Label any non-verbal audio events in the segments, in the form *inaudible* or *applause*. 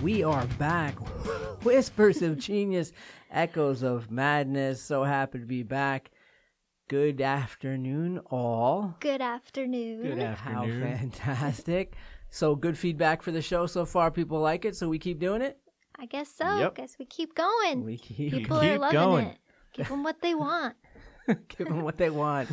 Hey, and we are back. *laughs* Whispers of Genius, Echoes of Madness. So happy to be back. Good afternoon, all. Good afternoon. Good afternoon. How fantastic. So, good feedback for the show so far. People like it, so we keep doing it. I guess so. Yep. Guess we keep going. We keep People are loving going. it. Give them what they want. *laughs* *laughs* give them what they want.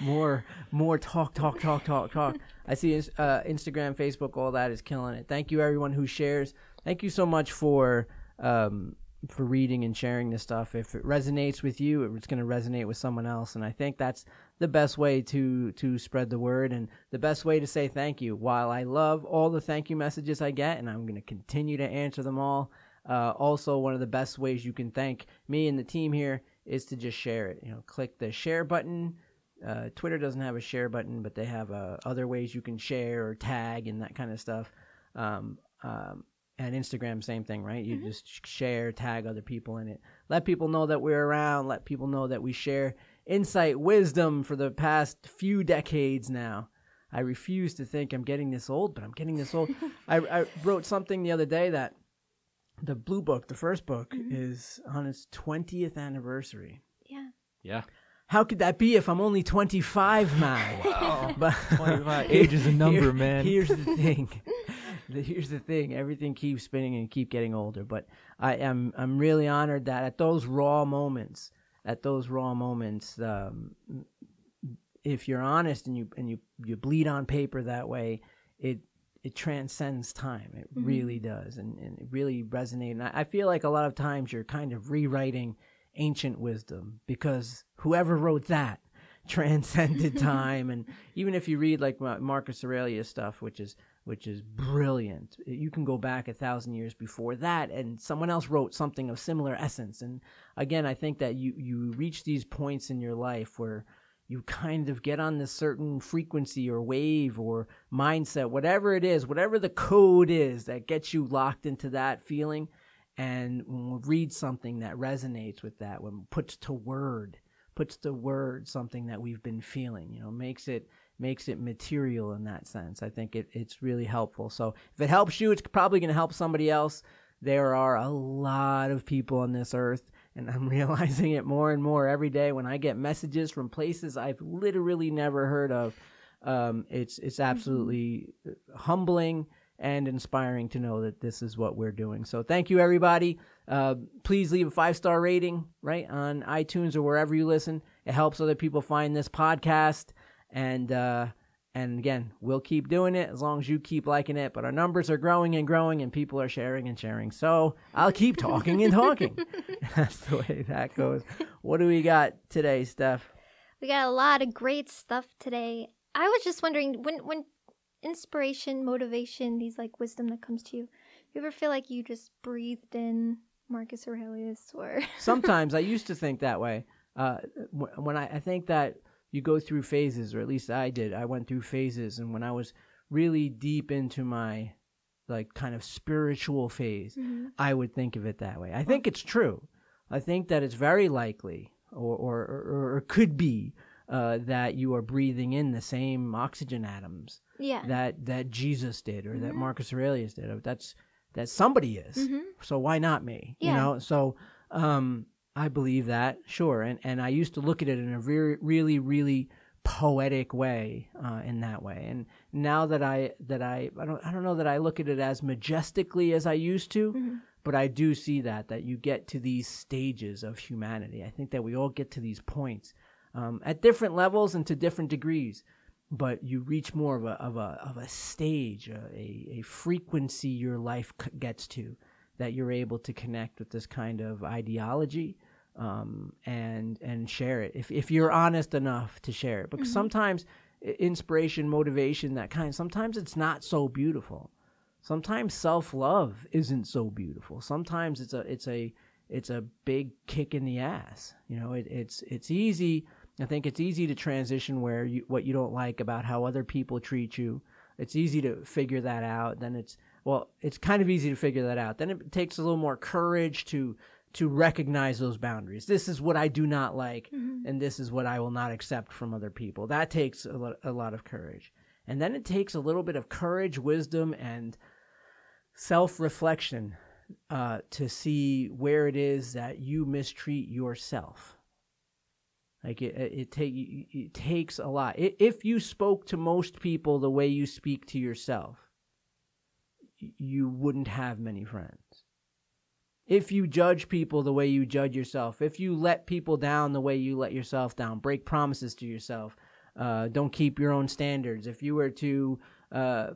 more, more talk, talk, talk, talk, talk. I see uh, Instagram, Facebook, all that is killing it. Thank you, everyone who shares. Thank you so much for um, for reading and sharing this stuff. If it resonates with you, it's going to resonate with someone else, and I think that's the best way to to spread the word and the best way to say thank you. While I love all the thank you messages I get, and I'm going to continue to answer them all. Uh, also, one of the best ways you can thank me and the team here is to just share it. You know, click the share button. Uh, Twitter doesn't have a share button, but they have uh, other ways you can share or tag and that kind of stuff. Um, um, and Instagram, same thing, right? You mm-hmm. just share, tag other people in it. Let people know that we're around. Let people know that we share insight, wisdom for the past few decades now. I refuse to think I'm getting this old, but I'm getting this old. *laughs* I, I wrote something the other day that the Blue Book, the first book, mm-hmm. is on its 20th anniversary. Yeah. Yeah. How could that be if I'm only 25 now? Wow. *laughs* But 25. Age is a *laughs* number, Here- man. Here's the thing. *laughs* The- here's the thing. Everything keeps spinning and keep getting older. But I am I'm really honored that at those raw moments, at those raw moments, um, if you're honest and you and you you bleed on paper that way, it it transcends time. It really does, and, and it really resonates. And I, I feel like a lot of times you're kind of rewriting ancient wisdom because whoever wrote that *laughs* transcended *laughs* time. And even if you read like Marcus Aurelius stuff, which is which is brilliant, you can go back a thousand years before that, and someone else wrote something of similar essence. And again, I think that you you reach these points in your life where you kind of get on this certain frequency or wave or mindset, whatever it is, whatever the code is that gets you locked into that feeling. And when we read something that resonates with that, when puts to word, puts to word something that we've been feeling, you know, makes it makes it material in that sense. I think it, it's really helpful. So if it helps you, it's probably going to help somebody else. There are a lot of people on this earth and I'm *laughs* realizing it more and more every day when I get messages from places I've literally never heard of. Um, it's it's absolutely humbling and inspiring to know that this is what we're doing. So thank you, everybody. Uh, please leave a five star rating right on iTunes or wherever you listen. It helps other people find this podcast, and uh, and again, we'll keep doing it as long as you keep liking it. But our numbers are growing and growing, and people are sharing and sharing. So I'll keep talking and talking. *laughs* *laughs* That's the way that goes. What do we got today, Steph? We got a lot of great stuff today. I was just wondering when when inspiration, motivation, these like wisdom that comes to you, you ever feel like you just breathed in Marcus Aurelius or Sometimes I *laughs* used to think that way. Uh, when I, I think that you go through phases, or at least I did. I went through phases, and when I was really deep into my like kind of spiritual phase, I would think of it that way. I think it's true. I think that it's very likely, or or, or, or could be, uh, that you are breathing in the same oxygen atoms yeah. that that Jesus did or that Marcus Aurelius did. That's that somebody is. So why not me? You know. So um, I believe that sure, and and I used to look at it in a very really really poetic way uh, in that way. And now that i that i i don't i don't know that i look at it as majestically as i used to but i do see that that you get to these stages of humanity. I think that we all get to these points um, at different levels and to different degrees but you reach more of a of a of a stage, a a, a frequency your life c- gets to that you're able to connect with this kind of ideology um, and and share it if if you're honest enough to share it. Because sometimes inspiration, motivation, that kind, sometimes it's not so beautiful. Sometimes self love isn't so beautiful. Sometimes it's a it's a it's a big kick in the ass. You know, it, it's it's easy. I think it's easy to transition where you what you don't like about how other people treat you. It's easy to figure that out. Then it's well, it's kind of easy to figure that out. Then it takes a little more courage to to recognize those boundaries. This is what I do not like, and this is what I will not accept from other people. That takes a lot, a lot of courage. And then it takes a little bit of courage, wisdom, and self reflection uh, to see where it is that you mistreat yourself. Like it, it, it, take, it takes a lot. If you spoke to most people the way you speak to yourself, you wouldn't have many friends. If you judge people the way you judge yourself, if you let people down the way you let yourself down, break promises to yourself, uh, don't keep your own standards. If you were to uh,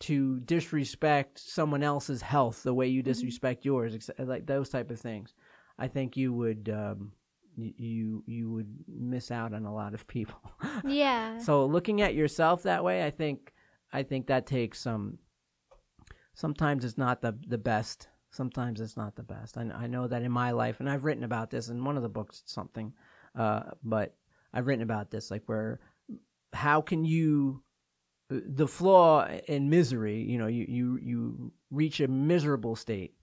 to disrespect someone else's health the way you mm-hmm. disrespect mm-hmm. yours, like those type of things, I think you would um, you you would miss out on a lot of people. *laughs* yeah. So looking at yourself that way, I think I think that takes some. Sometimes it's not the the best. Sometimes it's not the best. I, I know that in my life, and I've written about this in one of the books, something, uh, but I've written about this, like where, how can you, the flaw in misery, you know, you, you, you reach a miserable state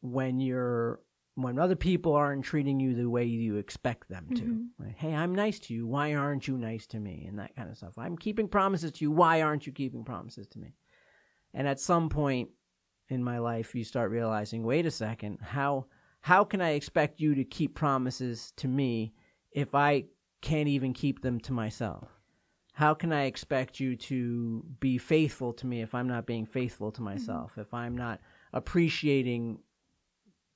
when you're, when other people aren't treating you the way you expect them to. Mm-hmm. Like, hey, I'm nice to you. Why aren't you nice to me? And that kind of stuff. I'm keeping promises to you. Why aren't you keeping promises to me? And at some point in my life, you start realizing, wait a second, how, how can I expect you to keep promises to me if I can't even keep them to myself? How can I expect you to be faithful to me if I'm not being faithful to mm-hmm. myself? Mm-hmm. If I'm not appreciating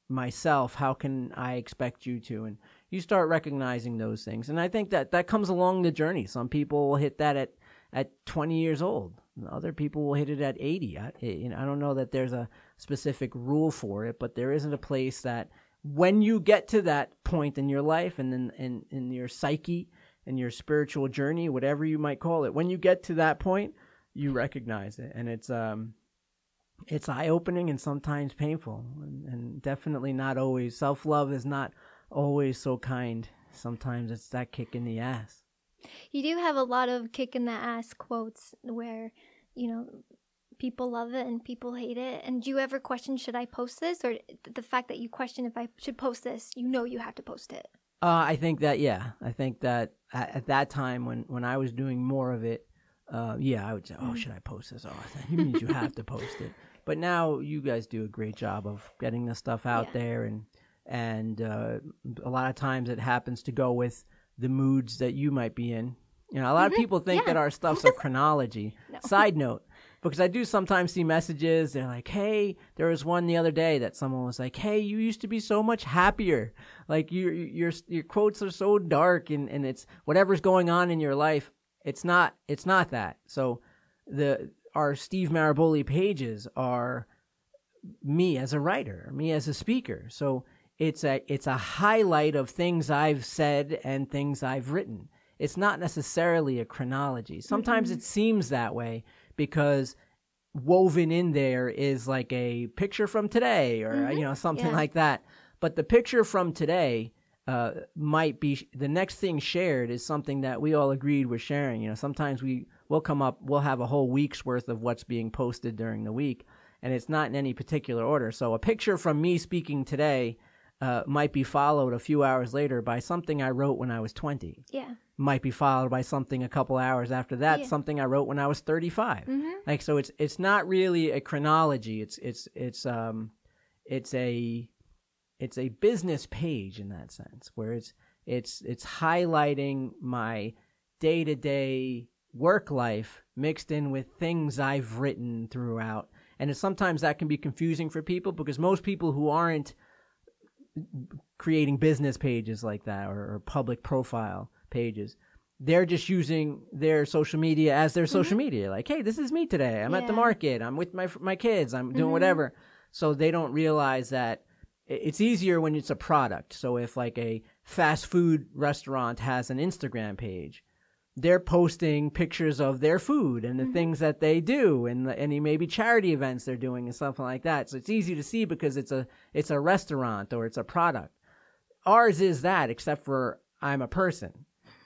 myself, how can I expect you to? And you start recognizing those things. And I think that that comes along the journey. Some people will hit that at, at 20 years old. Other people will hit it at 80. I, you know, I don't know that there's a specific rule for it, but there isn't a place that when you get to that point in your life and in, in, in your psyche and your spiritual journey, whatever you might call it, when you get to that point, you recognize it. And it's, um, it's eye opening and sometimes painful and, and definitely not always. Self love is not always so kind. Sometimes it's that kick in the ass. You do have a lot of kick in the ass quotes where, you know, people love it and people hate it. And do you ever question, should I post this? Or the fact that you question if I should post this, you know you have to post it? Uh, I think that, yeah. I think that at, at, that time when, when I was doing more of it, uh, yeah, I would say, oh, should I post this? Oh, *laughs* you means you have to post it. But now you guys do a great job of getting the stuff out yeah. there. And, and uh, a lot of times it happens to go with the moods that you might be in. You know, a lot mm-hmm. of people think yeah. that our stuff's a *laughs* chronology. no. Side note, because I do sometimes see messages. They're like, "Hey, there was one the other day that someone was like, "Hey, you used to be so much happier. Like your your your quotes are so dark, and and it's whatever's going on in your life. It's not it's not that. So the our Steve Maraboli pages are me as a writer, me as a speaker. So it's a it's a highlight of things I've said and things I've written. It's not necessarily a chronology. Sometimes mm-hmm. it seems that way because woven in there is like a picture from today or mm-hmm. you know something yeah. like that but the picture from today uh, might be the next thing shared is something that we all agreed we're sharing you know sometimes we will come up we'll have a whole week's worth of what's being posted during the week and it's not in any particular order so a picture from me speaking today uh, might be followed a few hours later by something I wrote when I was 20. Yeah. Might be followed by something a couple hours after that, yeah. something I wrote when I was 35. Mm-hmm. Like so it's it's not really a chronology. It's it's it's um it's a it's a business page in that sense where it's it's it's highlighting my day-to-day work life mixed in with things I've written throughout. And sometimes that can be confusing for people because most people who aren't creating business pages like that or, or, public profile pages. They're just using their social media as their social mm-hmm. media. Like hey this is me today. I'm yeah. at the market. I'm with my my kids. I'm doing mm-hmm. whatever. So they don't realize that it's easier when it's a product. So if like a fast food restaurant has an instagram page they're posting pictures of their food and the mm-hmm. things that they do and the, any maybe charity events they're doing and something like that. So it's easy to see because it's a it's a restaurant or it's a product. Ours is that, except for I'm a person.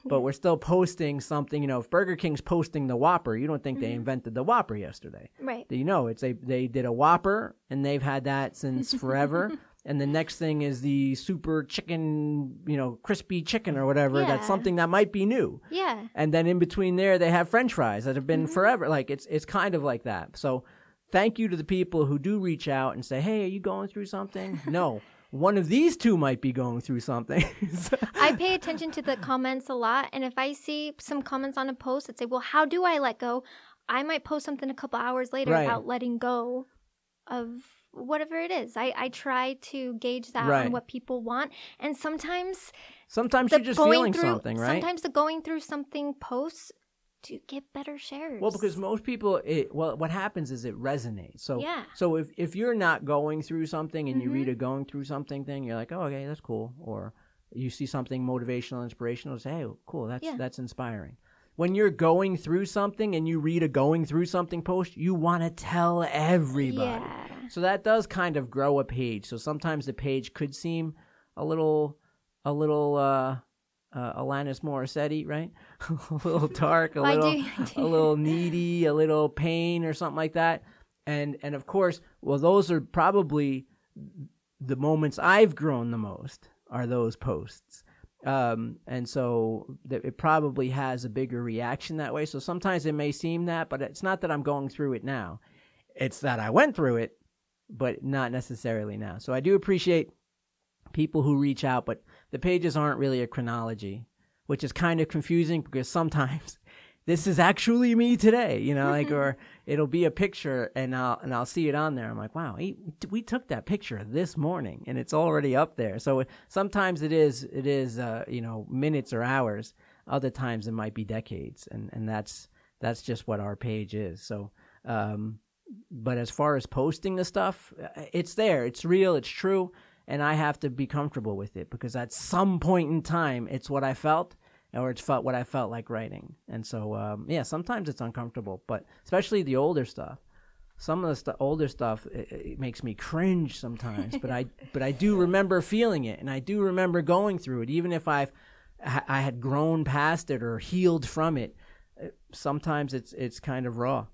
But we're still posting something, you know, if Burger King's posting the Whopper, you don't think mm-hmm. they invented the Whopper yesterday. Right. You know, it's a they did a Whopper and they've had that since forever *laughs* and the next thing is the super chicken, you know, crispy chicken or whatever. Yeah. That's something that might be new. Yeah. And then in between there, they have French fries that have been mm-hmm. forever. Like it's it's kind of like that. So thank you to the people who do reach out and say, "Hey, are you going through something?" *laughs* no. One of these two might be going through something. *laughs* I pay attention to the comments a lot, and if I see some comments on a post that say, "Well, how do I let go?" I might post something a couple hours later Right. about letting go of whatever it is. I, I try to gauge that Right. on what people want, and sometimes Sometimes you're just feeling through something, right? sometimes the going through something posts to get better shares. Well, because most people, it, well, what happens is it resonates. So, Yeah. so if if you're not going through something and you Mhm. read a going through something thing, you're like, oh, okay, that's cool. Or you see something motivational, inspirational, say, hey, cool, that's Yeah. that's inspiring. When you're going through something and you read a going through something post, you want to tell everybody. Yeah. So that does kind of grow a page. So sometimes the page could seem a little, a little, uh, uh, Alanis Morissette, right? *laughs* a little dark, a little, do- a little needy, a little pain, or something like that. And and of course, well, those are probably the moments I've grown the most are those posts. Um, and so th- it probably has a bigger reaction that way. So sometimes it may seem that, but it's not that I'm going through it now. It's that I went through it, but not necessarily now. So I do appreciate people who reach out, but the pages aren't really a chronology, which is kind of confusing because sometimes this is actually me today, you know, like or *laughs* it'll be a picture and I'll and I'll see it on there. I'm like, wow, he, we took that picture this morning and it's already up there. So it, sometimes it is it is uh, you know minutes or hours. Other times it might be decades, and and that's that's just what our page is. So. Um, but as far as posting the stuff, uh, it's there. It's real. It's true. And I have to be comfortable with it because at some point in time, it's what I felt or it's felt what I felt like writing. And so, um, yeah, sometimes it's uncomfortable, but especially the older stuff. Some of the stu- older stuff it, it makes me cringe sometimes, but I *laughs* but I do remember feeling it, and I do remember going through it, even if I've I I had grown past it or healed from it. uh, Sometimes it's it's kind of raw.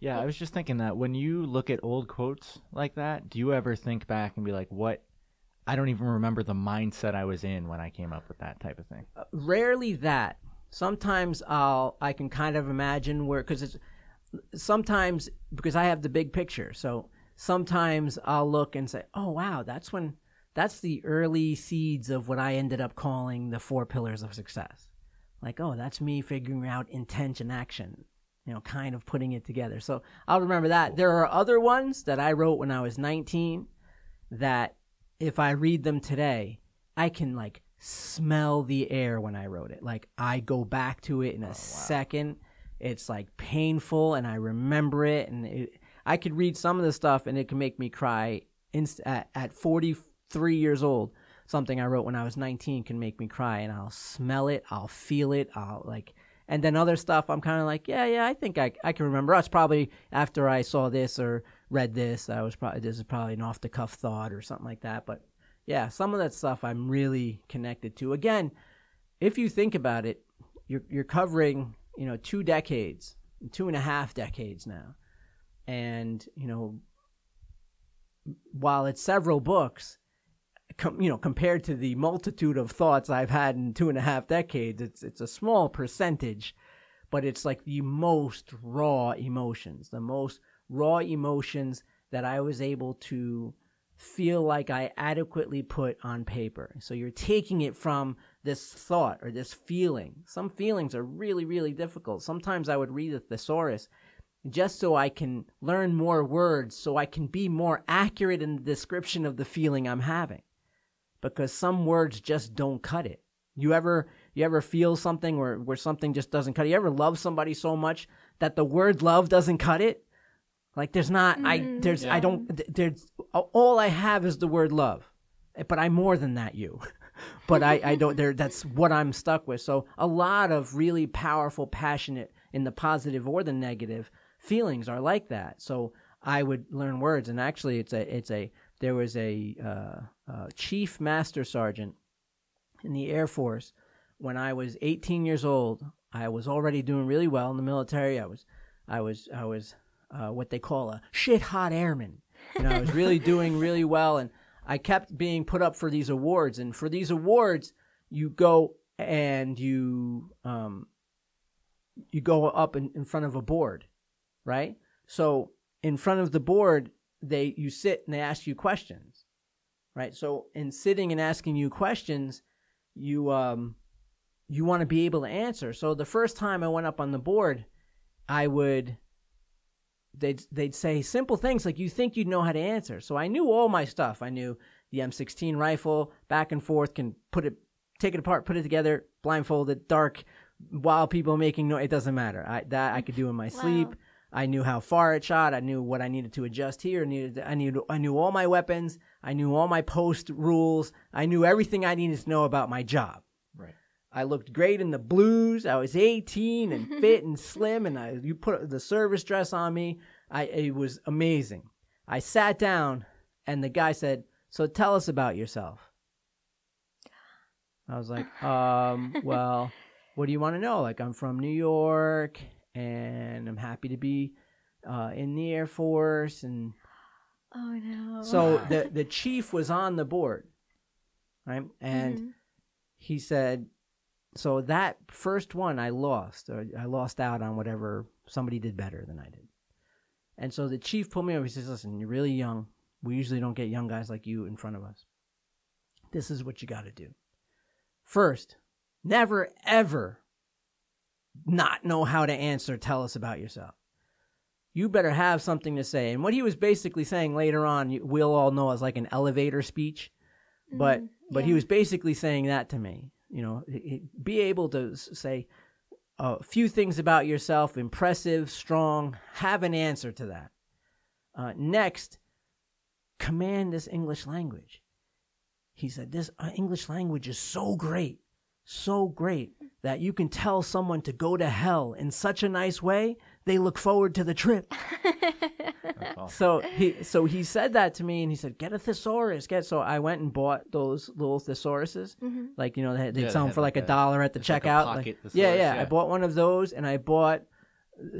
Yeah, I was just thinking that when you look at old quotes like that, do you ever think back and be like, what? I don't even remember the mindset I was in when I came up with that type of thing. Uh, rarely that. Sometimes I'll I can kind of imagine where because it's sometimes because I have the big picture. So sometimes I'll look and say, "Oh wow, that's when that's the early seeds of what I ended up calling the four pillars of success." Like, "Oh, that's me figuring out intention action." You know, kind of putting it together. So I'll remember that. There are other ones that I wrote when I was 19 that if I read them today, I can like smell the air when I wrote it. Like I go back to it in a oh, second. It's like painful and I remember it and it, I could read some of the stuff and it can make me cry inst- at, at 43 years old. Something I wrote when I was 19 can make me cry and I'll smell it, I'll feel it, I'll like and then other stuff I'm kind of like, yeah, yeah, I think I I can remember. That's probably after I saw this or read this. I was probably this is probably an off the cuff thought or something like that. But yeah, some of that stuff I'm really connected to. Again, if you think about it, you're you're covering you know two decades, two and a half decades now, and you know while it's several books, com- you know compared to the multitude of thoughts I've had in two and a half decades, it's it's a small percentage, but it's like the most raw emotions, the most raw emotions that I was able to feel like I adequately put on paper. So you're taking it from this thought or this feeling. Some feelings are really, really difficult. Sometimes I would read a thesaurus just so I can learn more words, so I can be more accurate in the description of the feeling I'm having. Because some words just don't cut it. You ever you ever feel something where, where something just doesn't cut it? You ever love somebody so much that the word love doesn't cut it? Like there's not I there's I don't there's all I have is the word love. But I'm more than that you. *laughs* but I I don't there that's what I'm stuck with. So a lot of really powerful passionate in the positive or the negative feelings are like that. So I would learn words and actually it's a it's a there was a uh, uh, chief master sergeant in the Air Force when I was 18 years old. I was already doing really well in the military. I was I was I was uh, what they call a shit hot airman. You know, I was really doing really well, and I kept being put up for these awards. And for these awards, you go and you um, you go up in, in front of a board, right? So in front of the board, they you sit and they ask you questions, right? So in sitting and asking you questions, you um you want to be able to answer. So the first time I went up on the board, I would they'd they'd say simple things like you think you'd know how to answer. So I knew all my stuff. I knew the M16 rifle, back and forth, can put it, take it apart, put it together, blindfolded, dark, while people making noise. It doesn't matter. I that I could do in my Wow. sleep. I knew how far it shot. I knew what I needed to adjust here. I needed. I knew. I knew all my weapons. I knew all my post rules. I knew everything I needed to know about my job. I looked great in the blues. I was 18 and *laughs* fit and slim, and I you put the service dress on me. I it was amazing. I sat down, and the guy said, "So tell us about yourself." I was like, um, *laughs* well, what do you want to know? Like, I'm from New York, and I'm happy to be uh, in the Air Force, and Oh no. so *laughs* the the chief was on the board, right? And Mhm. he said, so that first one I lost, or I lost out on whatever somebody did better than I did. And so the chief pulled me over. He says, listen, you're really young. We usually don't get young guys like you in front of us. This is what you got to do. First, never ever not know how to answer. Tell us about yourself. You better have something to say. And what he was basically saying later on, we'll all know as like an elevator speech but Mhm. but he was basically saying that to me you know be able to say a few things about yourself impressive strong have an answer to that. Uh, next command this english language. He said this uh, english language is so great so great that you can tell someone to go to hell in such a nice way they look forward to the trip *laughs* awesome. so he so he said that to me, and he said, "Get a thesaurus." Get so I went and bought those little thesauruses, Mhm. like you know they they Yeah, sell them had for like, like a a- dollar at the it's like a checkout. yeah, yeah, I bought one of those, and I bought.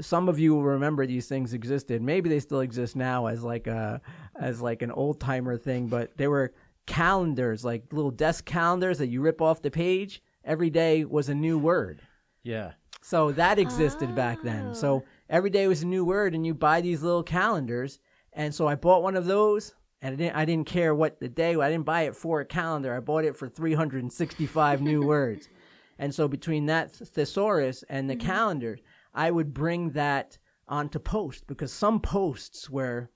Some of you will remember these things existed. Maybe they still exist now as like a as like an old timer thing, but they were calendars, like little desk calendars that you rip off the page. Every day was a new word. Yeah. So that existed back then. Oh. So every day was a new word, and you buy these little calendars. And so I bought one of those, and I didn't, I didn't care what the day. I didn't buy it for a calendar. I bought it for 365 new *laughs* words. And so between that thesaurus and the mm-hmm. calendar, I would bring that onto post because some posts were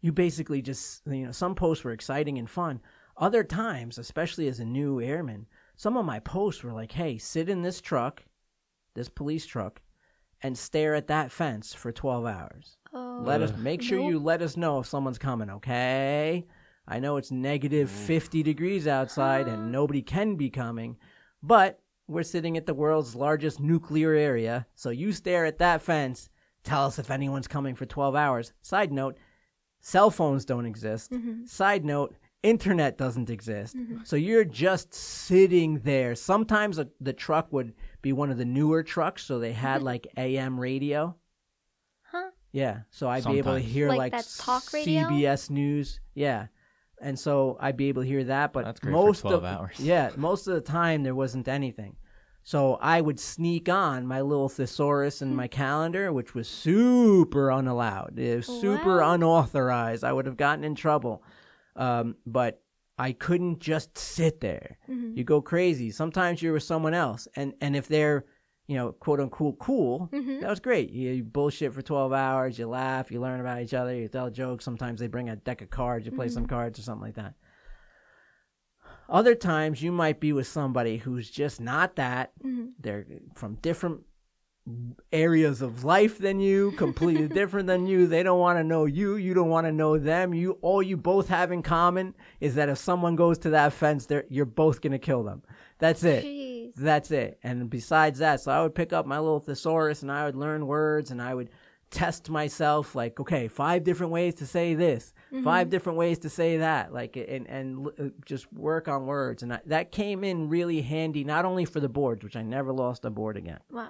you basically just you know some posts were exciting and fun. Other times, especially as a new airman, some of my posts were like, "Hey, sit in this truck, this police truck, and stare at that fence for 12 hours. Oh. Let us make sure you let us know if someone's coming, okay? I know it's negative 50 degrees outside and *gasps* nobody can be coming, but we're sitting at the world's largest nuclear area, so you stare at that fence, tell us if anyone's coming for 12 hours. Side note, cell phones don't exist. Mhm. Side note, internet doesn't exist. Mhm. So you're just sitting there. Sometimes a, the truck would be one of the newer trucks, so they had like AM radio. Huh? Yeah, so I'd be able to hear Like like, that talk radio? CBS News. Yeah, and so I'd be able to hear that. But That's great for most 12 of hours. *laughs* yeah, most of the time there wasn't anything. So I would sneak on my little thesaurus and my calendar, which was super unallowed, it was super Wow. unauthorized. I would have gotten in trouble, um, but I couldn't just sit there. Mhm. You go crazy. Sometimes you're with someone else, and and if they're you know quote unquote cool, Mhm. that was great. You, you bullshit for twelve hours. You laugh. You learn about each other. You tell jokes. Sometimes they bring a deck of cards. You play some cards or something like that. Other times you might be with somebody who's just not that. Mhm. They're from different areas of life than you, completely *laughs* different than you. They don't want to know you. You don't want to know them. You all you both have in common is that if someone goes to that fence, they're, you're both gonna kill them. That's it. Jeez. That's it. And besides that, so I would pick up my little thesaurus and I would learn words and I would test myself like, okay, five different ways to say this, five different ways to say that, like, and, and l- uh, just work on words. And I, that came in really handy, not only for the boards, which I never lost a board again, Wow.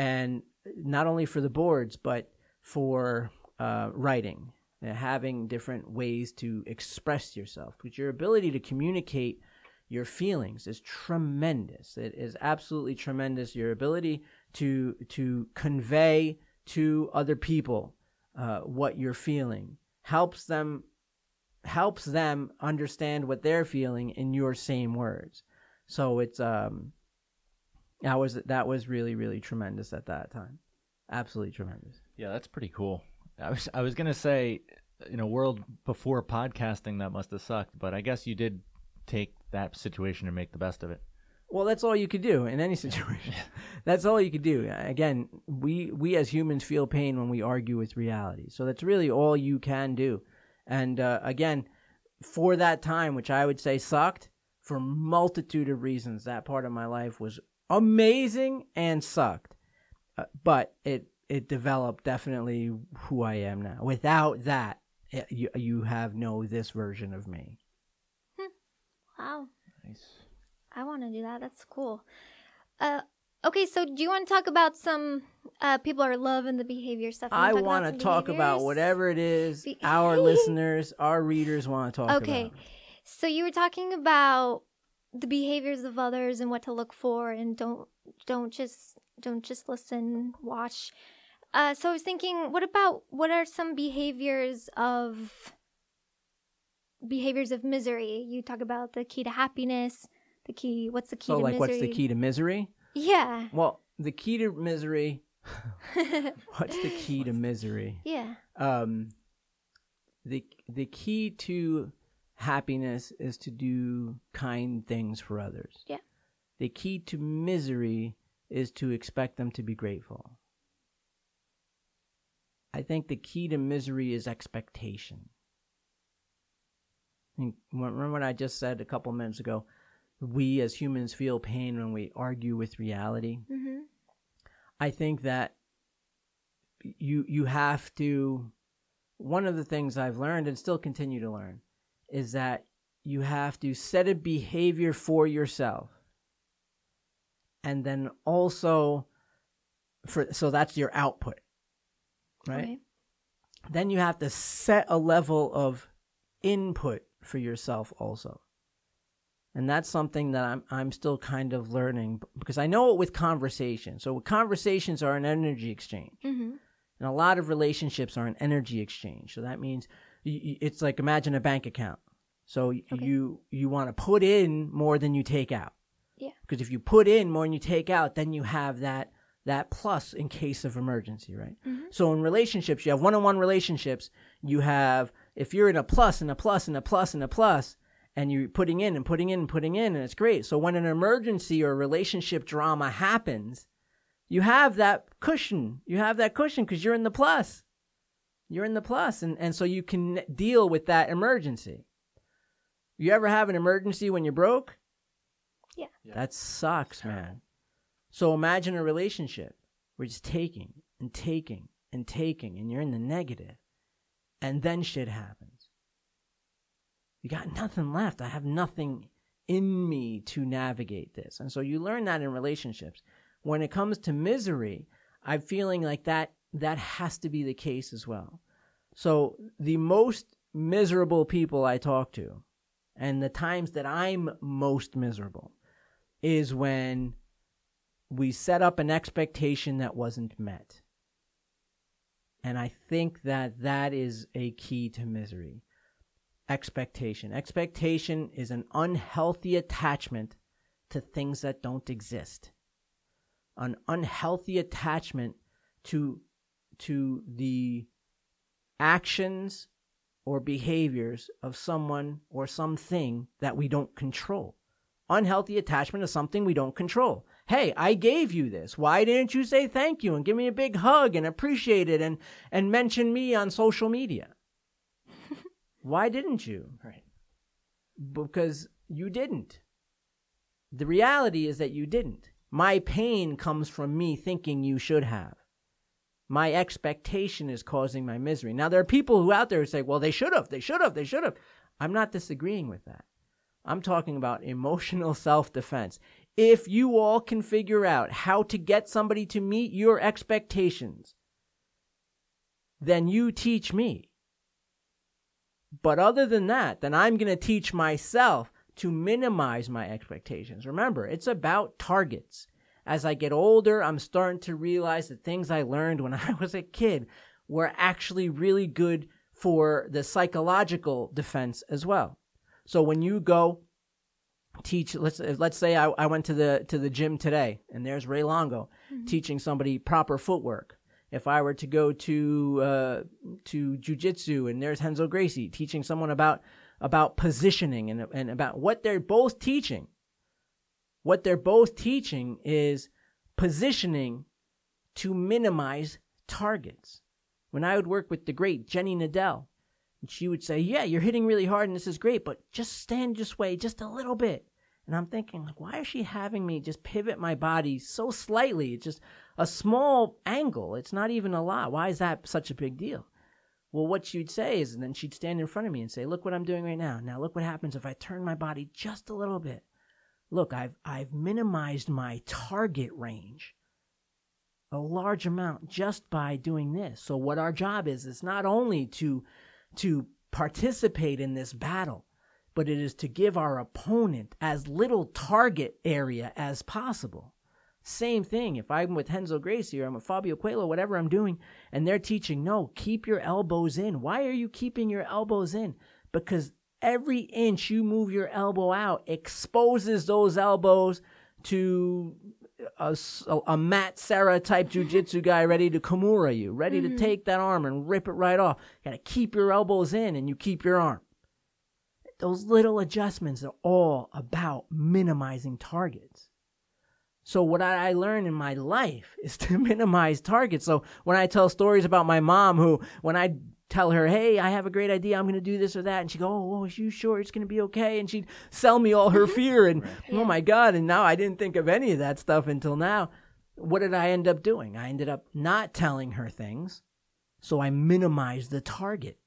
And not only for the boards, but for uh, writing, uh, having different ways to express yourself. Because your ability to communicate your feelings is tremendous. It is absolutely tremendous. Your ability to to convey to other people uh, what you're feeling helps them helps them understand what they're feeling in your same words so it's um that was that was really really tremendous at that time absolutely tremendous Yeah, that's pretty cool. I was I was gonna say, in a world before podcasting, that must have sucked. But I guess you did take that situation and make the best of it. Well, that's all you could do in any *laughs* situation. *laughs* that's all you could do. Again, we we as humans feel pain when we argue with reality. So that's really all you can do. And uh, again, for that time, which I would say sucked for multitude of reasons, that part of my life was amazing and sucked. Uh, but it it developed definitely who I am now. Without that, eh, you you have no this version of me. Wow. Nice. I want to do that. That's cool. Uh, okay, so do you want to talk about some uh, people are loving the behavior stuff? I want to talk about whatever it is Be- our *laughs* listeners, our readers want to talk Okay, about. Okay, so you were talking about the behaviors of others and what to look for, and don't don't just don't just listen, watch. Uh, so I was thinking, what about what are some behaviors of behaviors of misery? You talk about the key to happiness, the key. What's the key So, to like, misery? what's the key to misery? Yeah. Well, the key to misery. *laughs* what's the key to *laughs* misery? yeah. Um, the the key to happiness is to do kind things for others. Yeah. The key to misery is to expect them to be grateful. I think the key to misery is expectation. Think- Remember what I just said a couple minutes ago? We as humans feel pain when we argue with reality. Mm-hmm. I think that you you have to one of the things I've learned and still continue to learn is that you have to set a behavior for yourself. And then also for so that's your output right? Then you have to set a level of input for yourself also. And that's something that I'm I'm still kind of learning because I know it with conversations. So conversations are an energy exchange, Mm-hmm. And a lot of relationships are an energy exchange. So that means it's like imagine a bank account. So Okay. you you want to put in more than you take out. Yeah. Because if you put in more than you take out, then you have that that plus in case of emergency, right? Mhm. So in relationships, you have one-on-one relationships. You have if you're in a plus and a plus and a plus and a plus, and you're putting in and putting in and putting in, and it's great. So when an emergency or relationship drama happens, you have that cushion. You have that cushion because you're in the plus. You're in the plus, and and so you can deal with that emergency. You ever have an emergency when you're broke? Yeah. Yeah. That sucks, man. So imagine a relationship where you're just taking and taking and taking, and you're in the negative, and then shit happens. You got nothing left. I have nothing in me to navigate this. And so you learn that in relationships. When it comes to misery, I'm feeling like that that has to be the case as well. So the most miserable people I talk to and the times that I'm most miserable is when we set up an expectation that wasn't met. And I think that that is a key to misery. Expectation. Expectation is an unhealthy attachment to things that don't exist. An unhealthy attachment to to the actions or behaviors of someone or something that we don't control. Unhealthy attachment is something we don't control. Hey, I gave you this. Why didn't you say thank you and give me a big hug and appreciate it and, and mention me on social media? *laughs* Why didn't you? Right. Because you didn't. The reality is that you didn't. My pain comes from me thinking you should have. My expectation is causing my misery. Now, there are people who out there who say, well, they should have, they should have, they should have. I'm not disagreeing with that. I'm talking about emotional *laughs* self defense. If you all can figure out how to get somebody to meet your expectations, then you teach me. But other than that, then I'm going to teach myself to minimize my expectations. Remember, it's about targets. as I get older, I'm starting to realize that things I learned when *laughs* I was a kid were actually really good for the psychological defense as well. So when you go teach let's let's say I, I went to the to the gym today and there's Ray Longo mm-hmm. teaching somebody proper footwork. If I were to go to uh, to jujitsu and there's Renzo Gracie teaching someone about about positioning and and about what they're both teaching. What they're both teaching is positioning to minimize targets. When I would work with the great Jenny Nadell, she would say, Yeah, you're hitting really hard and this is great, but just stand this way just a little bit. And I'm thinking, like, why is she having me just pivot my body so slightly? It's just a small angle. It's not even a lot. Why is that such a big deal? Well, what she'd say is, and then she'd stand in front of me and say, Look what I'm doing right now. Now look what happens if I turn my body just a little bit. Look, I've I've minimized my target range a large amount just by doing this. So what our job is is not only to to participate in this battle, but it is to give our opponent as little target area as possible. Same thing. If I'm with Renzo Gracie or I'm with Fabio Coelho, whatever I'm doing, and they're teaching, no, keep your elbows in. Why are you keeping your elbows in? Because every inch you move your elbow out exposes those elbows to a, a Matt Serra type jujitsu *laughs* guy ready to Kimura you, ready mm-hmm. to take that arm and rip it right off. You gotta keep your elbows in and you keep your arm. Those little adjustments are all about minimizing targets. So what I learned in my life is *laughs* to minimize targets. So when I tell stories about my mom, who when I tell her, "Hey, I have a great idea. I'm going to do this or that," and she go, "Oh, are you sure it's going to be okay?" And she'd sell me all her *laughs* fear and right. oh my god! And now I didn't think of any of that stuff until now. What did I end up doing? I ended up not telling her things, so I minimized the target.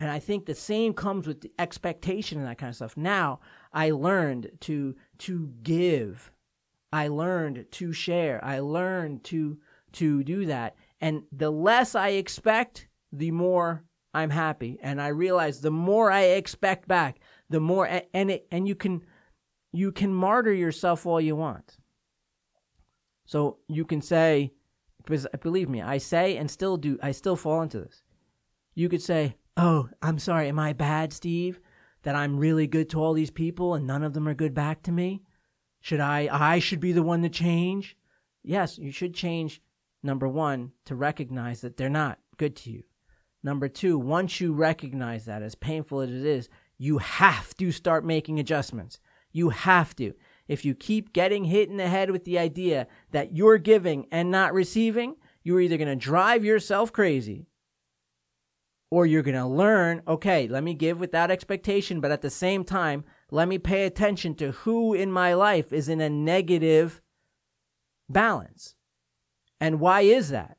And I think the same comes with the expectation and that kind of stuff. Now I learned to to give. I learned to share. I learned to to do that. And the less I expect, the more I'm happy. And I realize the more I expect back, the more and it, and you can you can martyr yourself all you want. So you can say because believe me, I say and still do I still fall into this. You could say, "Oh, I'm sorry. Am I bad, Steve? That I'm really good to all these people and none of them are good back to me? Should I I should be the one to change?" Yes, you should change number 1 to recognize that they're not good to you. Number two, once you recognize that, as painful as it is, you have to start making adjustments. You have to. If you keep getting hit in the head with the idea that you're giving and not receiving, you're either going to drive yourself crazy or you're going to learn, okay, let me give without expectation, but at the same time, let me pay attention to who in my life is in a negative balance. And why is that?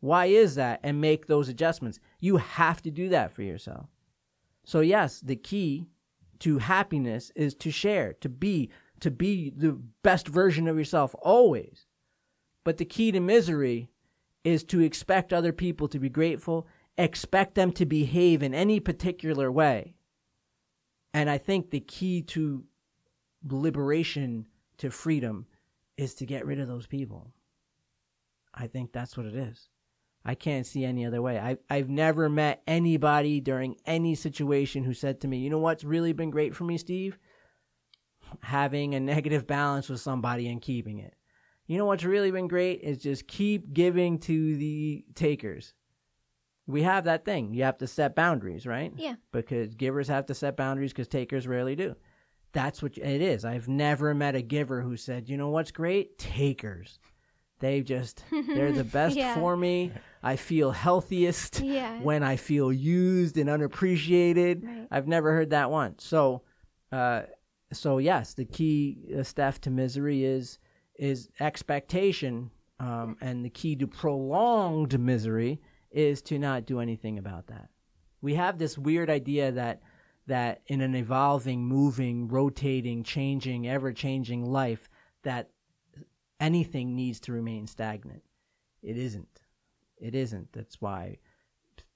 Why is that? And make those adjustments. You have to do that for yourself. So yes, the key to happiness is to share, to be, to be the best version of yourself always. But the key to misery is to expect other people to be grateful, expect them to behave in any particular way. And I think the key to liberation to freedom is to get rid of those people. I think that's what it is. I can't see any other way. I, I've never met anybody during any situation who said to me, you know what's really been great for me, Steve? Having a negative balance with somebody and keeping it. You know what's really been great is just keep giving to the takers. We have that thing. You have to set boundaries, right? Yeah. Because givers have to set boundaries because takers rarely do. That's what it is. I've never met a giver who said, you know what's great? Takers. They just, they're the *laughs* best yeah. for me. I feel healthiest yeah. when I feel used and unappreciated. Right. I've never heard that once. So, uh, so yes, the key uh, stuff to misery is is expectation, um, and the key to prolonged misery is to not do anything about that. We have this weird idea that that in an evolving, moving, rotating, changing, ever changing life, that anything needs to remain stagnant. It isn't. It isn't. That's why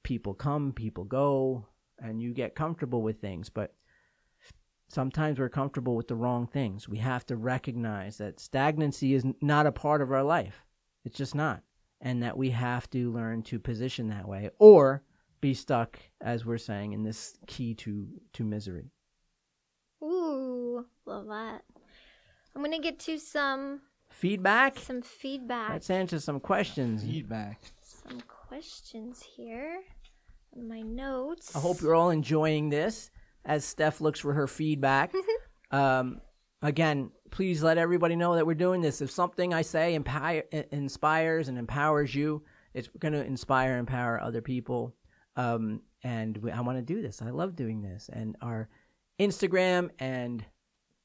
people come, people go, and you get comfortable with things. But sometimes we're comfortable with the wrong things. We have to recognize that stagnancy is not a part of our life. It's just not. And that we have to learn to position that way or be stuck, as we're saying, in this key to, to misery. Ooh, love that. I'm gonna get to some Feedback? some feedback. Let's answer some questions. Feedback. Some questions here on my notes. I hope you're all enjoying this as Steph looks for her feedback. *laughs* um, again, please let everybody know that we're doing this. If something I say empower, inspires and empowers you, it's going to inspire and empower other people. Um, and we, I want to do this. I love doing this. And our Instagram and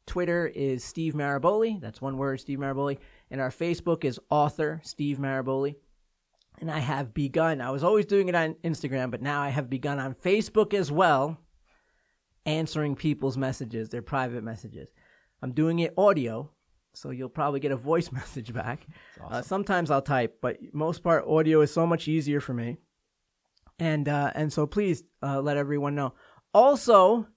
Twitter is Steve Maraboli. That's one word, Steve Maraboli. And our Facebook is author Steve Maraboli. And I have begun, I was always doing it on Instagram, but now I have begun on Facebook as well, answering people's messages, their private messages. I'm doing it audio, so you'll probably get a voice *laughs* message back. Uh, sometimes I'll type, but most part, audio is so much easier for me. And uh, and so please uh, let everyone know. Also,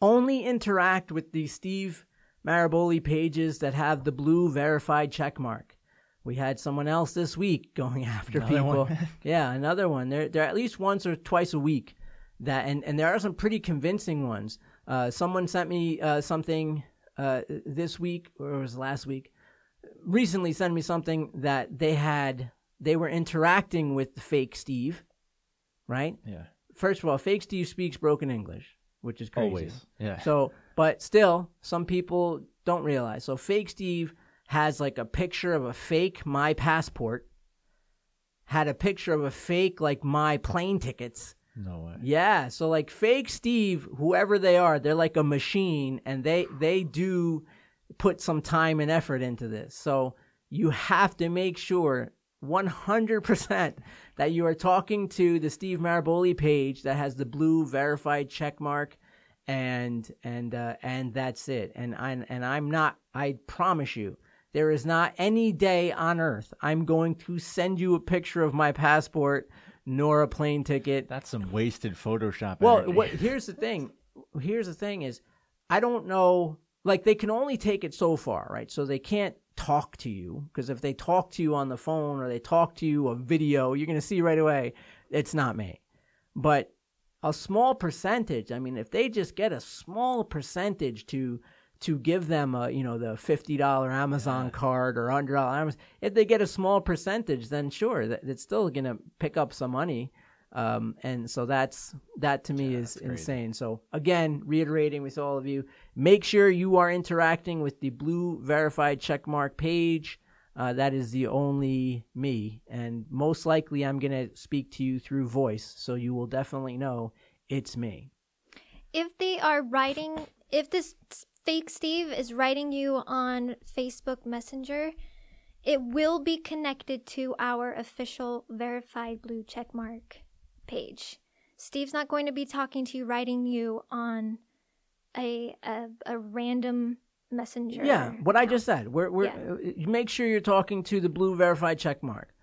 only interact with the Steve Maraboli pages that have the blue verified check mark. We had someone else this week going *laughs* after Another people. *laughs* yeah, another one. They're, they're at least once or twice a week. That and, and there are some pretty convincing ones. Uh, someone sent me uh, something uh, this week or it was last week. Recently, sent me something that they had. They were interacting with fake Steve, right? Yeah. First of all, fake Steve speaks broken English, which is crazy. Always. Yeah. So, but still, some people don't realize. So, fake Steve has like a picture of a fake my passport, had a picture of a fake like my plane tickets. No way. Yeah, so like fake Steve, whoever they are, they're like a machine, and they they do put some time and effort into this. So you have to make sure 100% that you are talking to the Steve Maraboli page that has the blue verified check mark and and uh, and that's it. And I and I'm not I promise you there is not any day on earth I'm going to send you a picture of my passport nor a plane ticket That's some wasted Photoshop. well, what, here's the thing. Here's the thing is, I don't know. Like they can only take it so far, right? So they can't talk to you because if they talk to you on the phone or they talk to you a video, you're gonna see right away it's not me. But a small percentage. I mean, if they just get a small percentage to to give them a you know the fifty dollar Amazon card or hundred dollar Amazon, if they get a small percentage, then sure, that it's still gonna pick up some money. Um, and so that's that to me is that's crazy. insane. So again, reiterating with all of you, make sure you are interacting with the blue verified checkmark page. Uh, that is the only me, and most likely I'm gonna speak to you through voice, so you will definitely know it's me. if they are writing, if this fake Steve is writing you on Facebook Messenger, it will be connected to our official verified blue checkmark page. Steve's not going to be talking to you, writing you on a a, a random messenger. Yeah, what I just said. We're, we're, Yeah. uh, make sure you're talking to the blue verified check mark.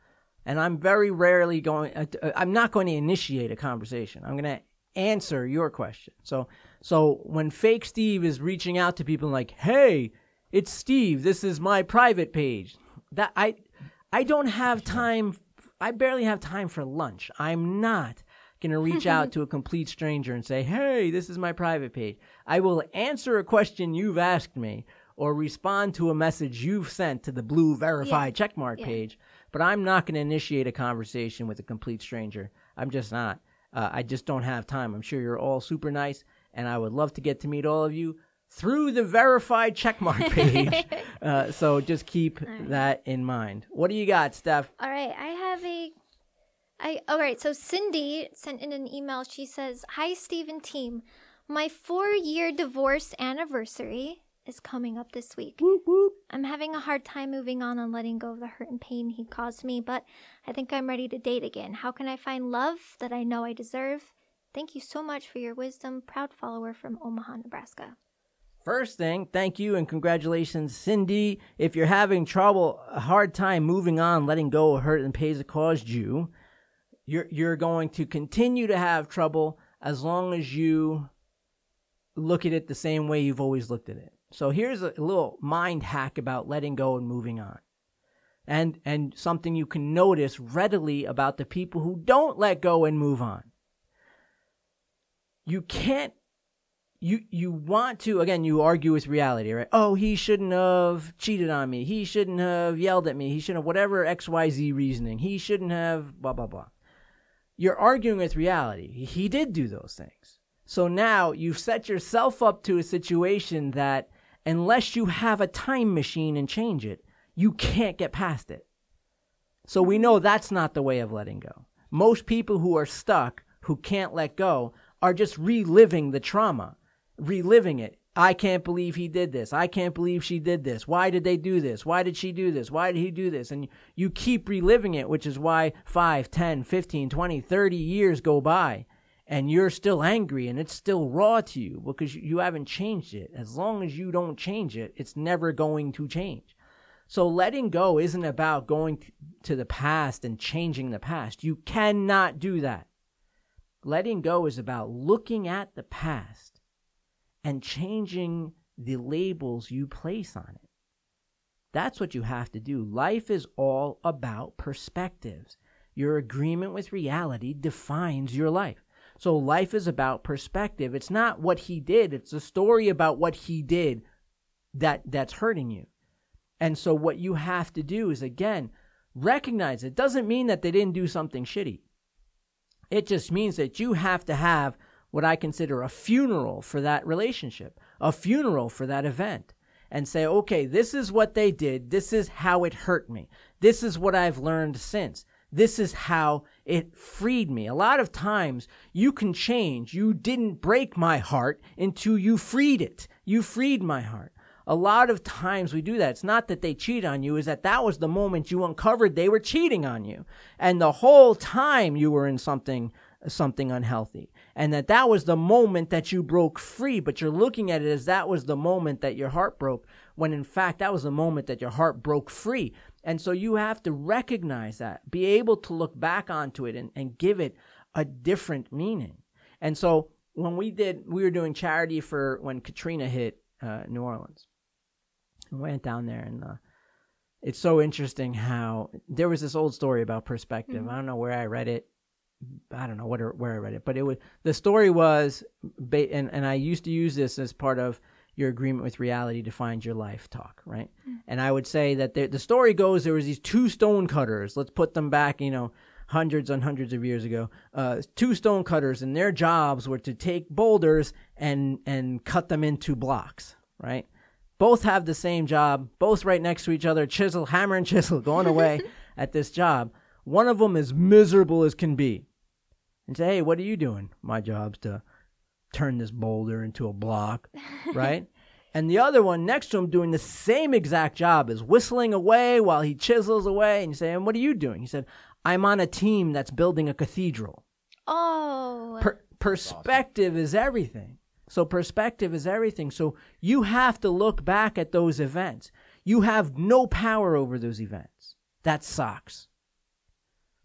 And I'm very rarely going. Uh, uh, I'm not going to initiate a conversation. I'm going to answer your question. So, so when fake Steve is reaching out to people like, "Hey, it's Steve. This is my private page," that I, I don't have time. I barely have time for lunch. I'm not going to reach out *laughs* to a complete stranger and say, "Hey, this is my private page." I will answer a question you've asked me or respond to a message you've sent to the blue verified checkmark Yeah. page, but I'm not going to initiate a conversation with a complete stranger. I'm just not. Uh, I just don't have time. I'm sure you're all super nice, and I would love to get to meet all of you through the verified checkmark *laughs* page. uh, so just keep that in mind. What do you got, Steph? All right, I have a. I all right. So Cindy sent in an email. She says, "Hi, Stephen team. My four-year divorce anniversary is coming up this week. Whoop, whoop. I'm having a hard time moving on and letting go of the hurt and pain he caused me, but I think I'm ready to date again. How can I find love that I know I deserve? Thank you so much for your wisdom. Proud follower from Omaha, Nebraska. First thing, thank you and congratulations, Cindy. If you're having trouble, a hard time moving on, letting go of hurt and pain that caused you, you're you're going to continue to have trouble as long as you look at it the same way you've always looked at it. So here's a little mind hack about letting go and moving on. And and something you can notice readily about the people who don't let go and move on. You can't you you want to again you argue with reality right? Oh he shouldn't have cheated on me. He shouldn't have yelled at me. He shouldn't have whatever xyz reasoning. He shouldn't have blah blah blah. You're arguing with reality. He did do those things. So now you've set yourself up to a situation that unless you have a time machine and change it you can't get past it. So we know that's not the way of letting go. Most people who are stuck who can't let go are just reliving the trauma reliving it. I can't believe he did this. I can't believe she did this. Why did they do this? Why did she do this? Why did he do this? And you keep reliving it, which is why 5, 10, 15, 20, 30 years go by and you're still angry and it's still raw to you because you haven't changed it. As long as you don't change it, it's never going to change. So letting go isn't about going to the past and changing the past. You cannot do that. Letting go is about looking at the past and changing the labels you place on it. That's what you have to do. Life is all about perspectives. Your agreement with reality defines your life. So life is about perspective. It's not what he did, it's a story about what he did that that's hurting you. And so what you have to do is again, recognize it doesn't mean that they didn't do something shitty. It just means that you have to have what I consider a funeral for that relationship, a funeral for that event, and say, okay, this is what they did. This is how it hurt me. This is what I've learned since. This is how it freed me. A lot of times you can change. You didn't break my heart until you freed it. You freed my heart. A lot of times we do that. It's not that they cheat on you, is that that was the moment you uncovered they were cheating on you. And the whole time you were in something something unhealthy and that that was the moment that you broke free but you're looking at it as that was the moment that your heart broke when in fact that was the moment that your heart broke free and so you have to recognize that be able to look back onto it and, and give it a different meaning and so when we did we were doing charity for when katrina hit uh, new orleans went down there and uh, it's so interesting how there was this old story about perspective mm-hmm. i don't know where i read it I don't know what where I read it, but it was the story was, and and I used to use this as part of your agreement with reality defines your life talk, right? Mm-hmm. And I would say that the, the story goes there was these two stone cutters. Let's put them back, you know, hundreds and hundreds of years ago. Uh, two stone cutters, and their jobs were to take boulders and and cut them into blocks, right? Both have the same job, both right next to each other, chisel, hammer and chisel, going away *laughs* at this job. One of them is miserable as can be and say, hey, what are you doing? My job's to turn this boulder into a block, right? *laughs* and the other one next to him doing the same exact job is whistling away while he chisels away. And you say, and what are you doing? He said, I'm on a team that's building a cathedral. Oh. Per- perspective awesome. is everything. So perspective is everything. So you have to look back at those events. You have no power over those events. That sucks.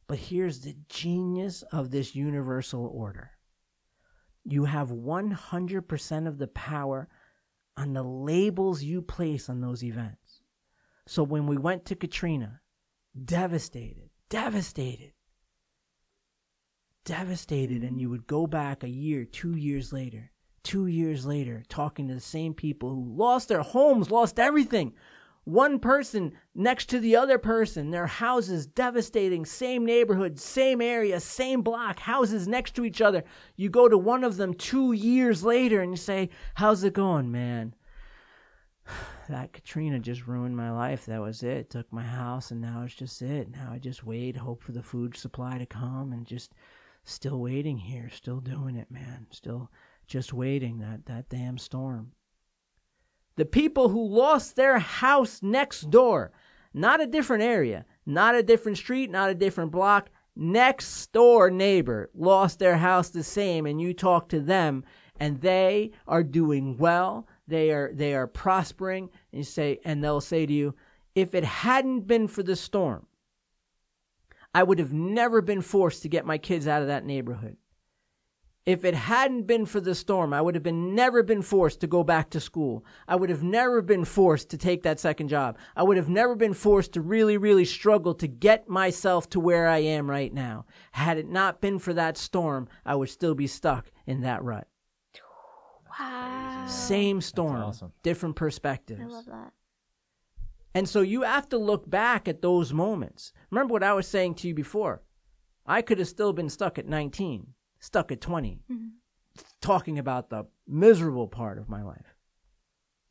But here's the genius of this universal order you have 100% of the power on the labels you place on those events. So when we went to Katrina, devastated, devastated, devastated, and you would go back a year, two years later, two years later, talking to the same people who lost their homes, lost everything, one person next to the other person, their houses devastating, same neighborhood, same area, same block, houses next to each other. You go to one of them two years later and you say, How's it going, man? *sighs* That Katrina just ruined my life. That was it. Took my house, and now it's just it. Now I just wait, hope for the food supply to come, and just still waiting here, still doing it, man. Still just waiting that, that damn storm the people who lost their house next door, not a different area, not a different street, not a different block, next door neighbor lost their house the same and you talk to them and they are doing well, they are they are prospering and you say and they'll say to you, if it hadn't been for the storm, I would have never been forced to get my kids out of that neighborhood. If it hadn't been for the storm, I would have been never been forced to go back to school. I would have never been forced to take that second job. I would have never been forced to really, really struggle to get myself to where I am right now. Had it not been for that storm, I would still be stuck in that rut. Wow. Same storm, awesome. different perspectives. I love that. And so you have to look back at those moments. Remember what I was saying to you before. I could have still been stuck at 19, stuck at 20, mm-hmm. talking about the miserable part of my life.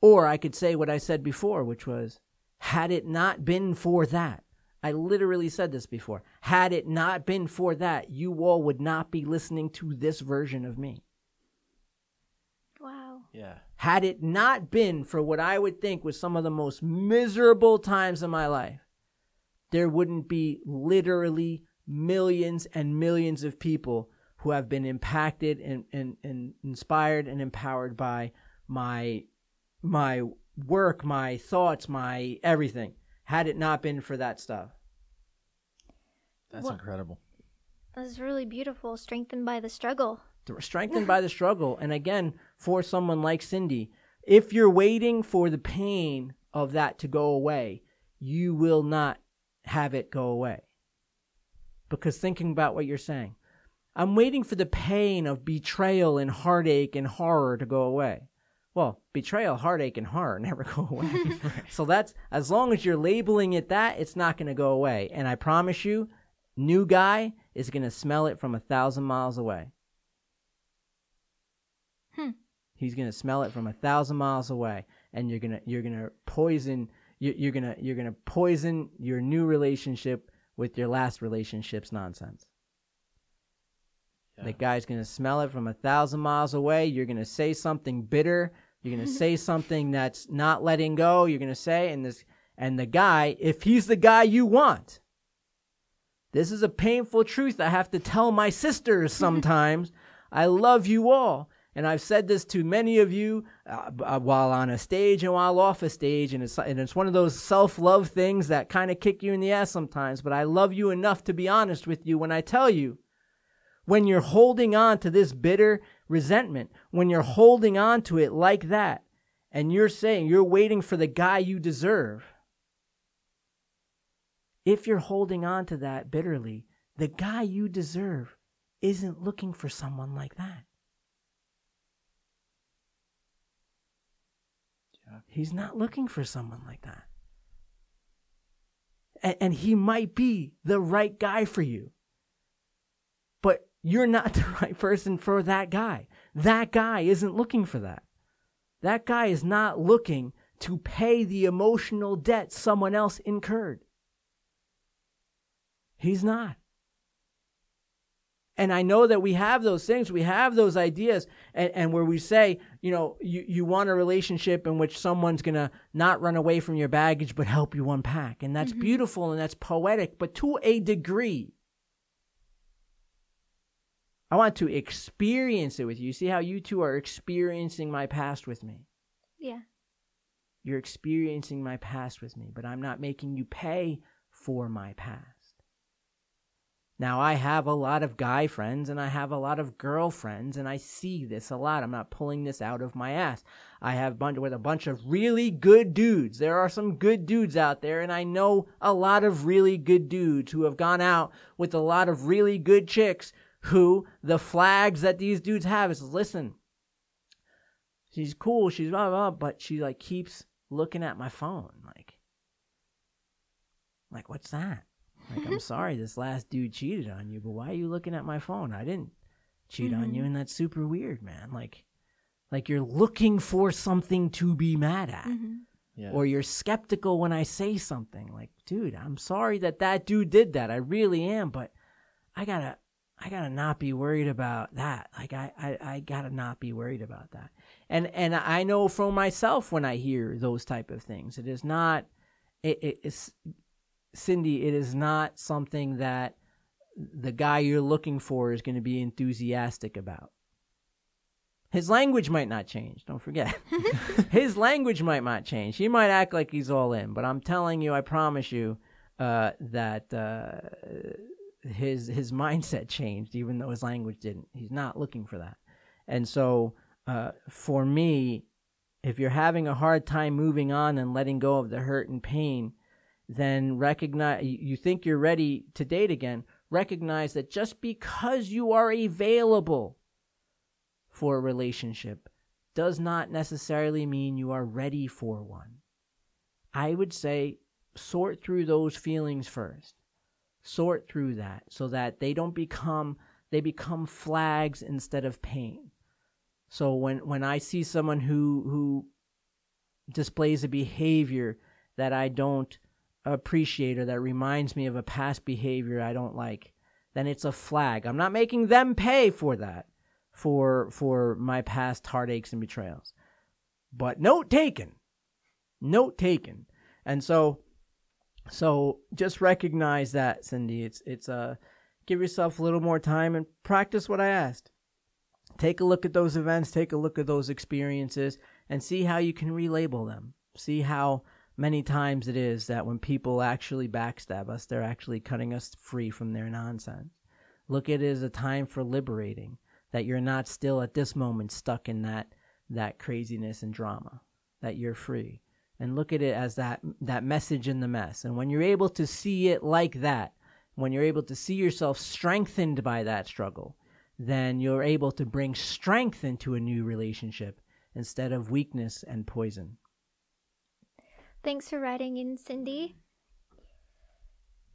Or I could say what I said before, which was, had it not been for that, I literally said this before, had it not been for that, you all would not be listening to this version of me. Wow. Yeah. Had it not been for what I would think was some of the most miserable times of my life, there wouldn't be literally millions and millions of people who have been impacted and, and, and inspired and empowered by my my work, my thoughts, my everything. Had it not been for that stuff. That's What- incredible. That's really beautiful. Strengthened by the struggle. strengthened by the struggle. And again, for someone like Cindy, if you're waiting for the pain of that to go away, you will not have it go away. Because thinking about what you're saying, I'm waiting for the pain of betrayal and heartache and horror to go away. Well, betrayal, heartache, and horror *laughs* never go away. *laughs* So that's as long as you're labeling it that, it's not going to go away. And I promise you, new guy is going to smell it from a thousand miles away. Hmm. He's gonna smell it from a thousand miles away, and you're gonna you're gonna poison you, you're gonna you're gonna poison your new relationship with your last relationship's nonsense. The guy's gonna smell it from a thousand miles away. You're gonna say something bitter. You're gonna *laughs* say something that's not letting go. You're gonna say, and this and the guy, if he's the guy you want, this is a painful truth I have to tell my sisters *laughs* sometimes. I love you all. And I've said this to many of you uh, uh, while on a stage and while off a stage. And it's, and it's one of those self love things that kind of kick you in the ass sometimes. But I love you enough to be honest with you when I tell you when you're holding on to this bitter resentment, when you're holding on to it like that, and you're saying you're waiting for the guy you deserve, if you're holding on to that bitterly, the guy you deserve isn't looking for someone like that. He's not looking for someone like that. And, and he might be the right guy for you. You're not the *laughs* right person for that guy. That guy isn't looking for that. That guy is not looking to pay the emotional debt someone else incurred. He's not. And I know that we have those things, we have those ideas, and, and where we say, you know, you, you want a relationship in which someone's going to not run away from your baggage, but help you unpack. And that's mm-hmm. beautiful and that's poetic, but to a degree. I want to experience it with you. See how you two are experiencing my past with me. Yeah. You're experiencing my past with me, but I'm not making you pay for my past. Now, I have a lot of guy friends and I have a lot of girlfriends, and I see this a lot. I'm not pulling this out of my ass. I have bunch with a bunch of really good dudes. There are some good dudes out there, and I know a lot of really good dudes who have gone out with a lot of really good chicks who the flags that these dudes have is listen, she's cool, she's blah blah, but she like keeps looking at my phone, like, like what's that? Like, I'm *laughs* sorry, this last dude cheated on you, but why are you looking at my phone? I didn't cheat on you, mm-hmm. and that's super weird, man. Like, like you're looking for something to be mad at, mm-hmm. Yeah. or you're skeptical when I say something. Like, dude, I'm sorry that that dude did that. I really am, but I gotta, I gotta not be worried about that. Like, I, I, I gotta not be worried about that. And and I know for myself when I hear those type of things, it is not, it, it, it's Cindy, it is not something that the guy you're looking for is going to be enthusiastic about. His language might not change, don't forget. *laughs* His language might not change. He might act like he's all in, but I'm telling you, I promise you, uh, that uh, his his mindset changed, even though his language didn't. He's not looking for that, and so uh, for me, if you're having a hard time moving on and letting go of the hurt and pain, then recognize you think you're ready to date again. Recognize that just because you are available for a relationship does not necessarily mean you are ready for one. I would say sort through those feelings first. Sort through that so that they don't become they become flags instead of pain. So when when I see someone who who displays a behavior that I don't appreciate or that reminds me of a past behavior I don't like, then it's a flag. I'm not making them pay for that for for my past heartaches and betrayals. But note taken. Note taken. And so so just recognize that, Cindy. It's it's uh give yourself a little more time and practice what I asked. Take a look at those events, take a look at those experiences and see how you can relabel them. See how many times it is that when people actually backstab us, they're actually cutting us free from their nonsense. Look at it as a time for liberating that you're not still at this moment stuck in that that craziness and drama that you're free and look at it as that that message in the mess and when you're able to see it like that when you're able to see yourself strengthened by that struggle then you're able to bring strength into a new relationship instead of weakness and poison Thanks for writing in, Cindy.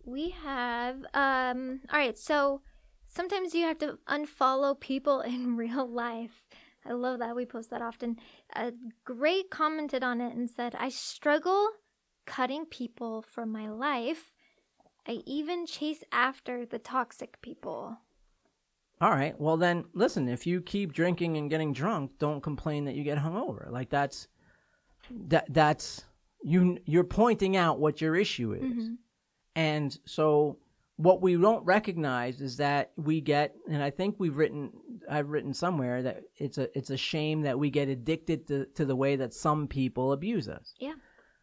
We have um all right, so sometimes you have to unfollow people *laughs* in real life. I love that we post that often. A great commented on it and said, "I struggle cutting people from my life. I even chase after the toxic people." All right. Well, then, listen. If you keep drinking and getting drunk, don't complain that you get hungover. Like that's that that's you. You're pointing out what your issue is, mm-hmm. and so what we don't recognize is that we get. And I think we've written. I've written somewhere that it's a it's a shame that we get addicted to to the way that some people abuse us. Yeah.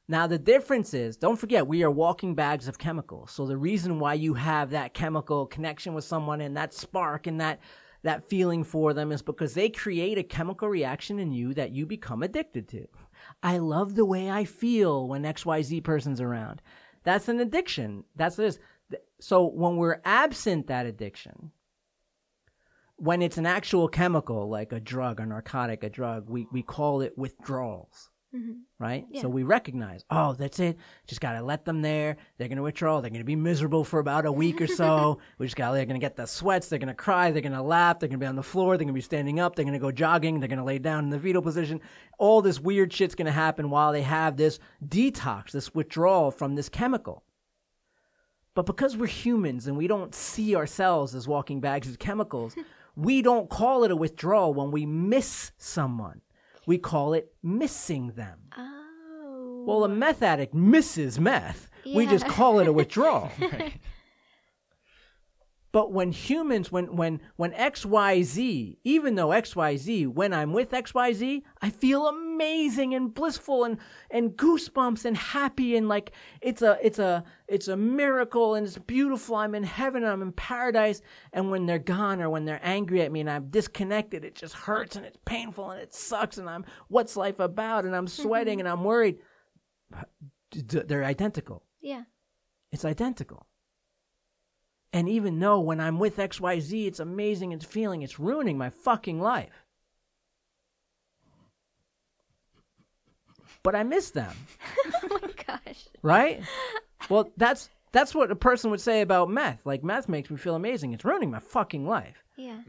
Now, the difference is, don't forget, we are walking bags of chemicals. So the reason why you have that chemical connection with someone and that spark and that, that feeling for them is because they create a chemical reaction in you that you become addicted to. I love the way I feel when XYZ person's around. That's an addiction. That's this. So when we're absent that addiction, when it's an actual chemical, like a drug, a narcotic, a drug, we, we call it withdrawals mm-hmm. right? Yeah. So we recognize, oh, that's it. Just gotta let them there. They're gonna withdraw. They're gonna be miserable for about a week or so. *laughs* we just gotta. They're gonna get the sweats. They're gonna cry. They're gonna laugh. They're gonna be on the floor. They're gonna be standing up. They're gonna go jogging. They're gonna lay down in the fetal position. All this weird shit's gonna happen while they have this detox, this withdrawal from this chemical. But because we're humans and we don't see ourselves as walking bags of chemicals, hmm. we don't call it a withdrawal when we miss someone. We call it missing them. Oh. Well, a meth addict misses meth. Yeah. We just call it a withdrawal. *laughs* But when humans, when when when XYZ, even though XYZ, when I'm with XYZ, I feel amazing and blissful and and goosebumps and happy and like it's a it's a it's a miracle and it's beautiful. I'm in heaven, I'm in paradise. And when they're gone or when they're angry at me and I'm disconnected, it just hurts and it's painful and it sucks and I'm what's life about and I'm sweating and I'm mm-hmm. worried. D- d- They're identical. yeah. It's identical. And even though when I'm with XYZ, it's amazing, it's feeling, it's ruining my fucking life. But I miss them, *laughs* oh my gosh. right? well, that's that's what a person would say about meth. Like meth makes me feel amazing. It's ruining my fucking life. Yeah.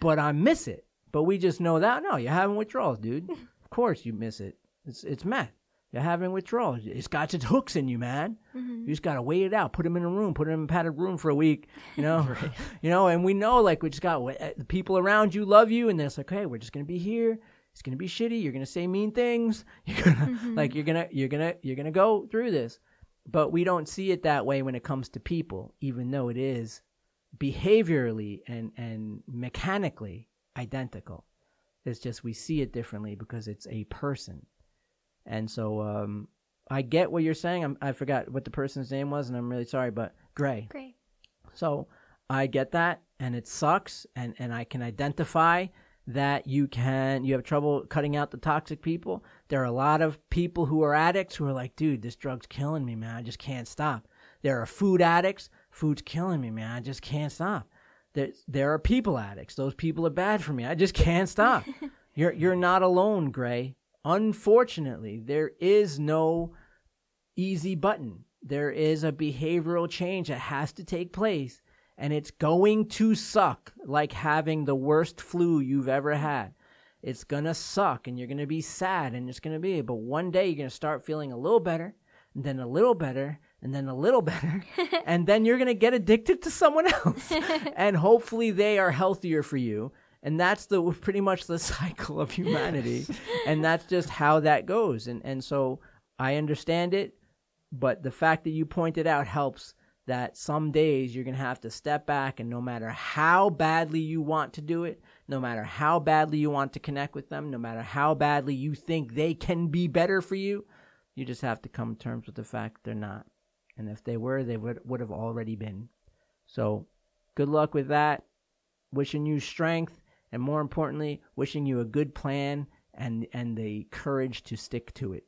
But I miss it. But we just know that no, you're having withdrawals, dude. *laughs* of course you miss it. It's it's meth. You're having withdrawals. It's got its hooks in you, man. You just gotta wait it out. Put them in a room. Put them in a padded room for a week. You know, *laughs* you know. And we know, like, we just got uh, the people around you love you, and they're like, okay, we're just gonna be here. It's gonna be shitty. You're gonna say mean things. *laughs* You're gonna like you're gonna you're gonna you're gonna go through this. But we don't see it that way when it comes to people, even though it is behaviorally and and mechanically identical. It's just we see it differently because it's a person. And so um, I get what you're saying. I'm, I forgot what the person's name was, and I'm really sorry, but Gray. Gray. So I get that, and it sucks, and and I can identify that you can you have trouble cutting out the toxic people. There are a lot of people who are addicts who are like, dude, this drug's killing me, man. I just can't stop. There are food addicts. Food's killing me, man. I just can't stop. There, there are people addicts. Those people are bad for me. I just can't stop. *laughs* you're you're not alone, Gray. Unfortunately, there is no easy button. There is a behavioral change that has to take place, and it's going to suck like having the worst flu you've ever had. It's gonna suck, and you're gonna be sad, and it's gonna be, but one day you're gonna start feeling a little better, and then a little better, and then a little better, *laughs* and then you're gonna get addicted to someone else, *laughs* and hopefully they are healthier for you. And that's the pretty much the *laughs* cycle of humanity, and that's just how that goes. And and so I understand it but the fact that you pointed out helps that some days you're going to have to step back and no matter how badly you want to do it, no matter how badly you want to connect with them, no matter how badly you think they can be better for you, you just have to come to terms with the fact they're not. And if they were, they would, would have already been. So good luck with that. Wishing you strength and more importantly, wishing you a good plan and, and the courage to stick to it.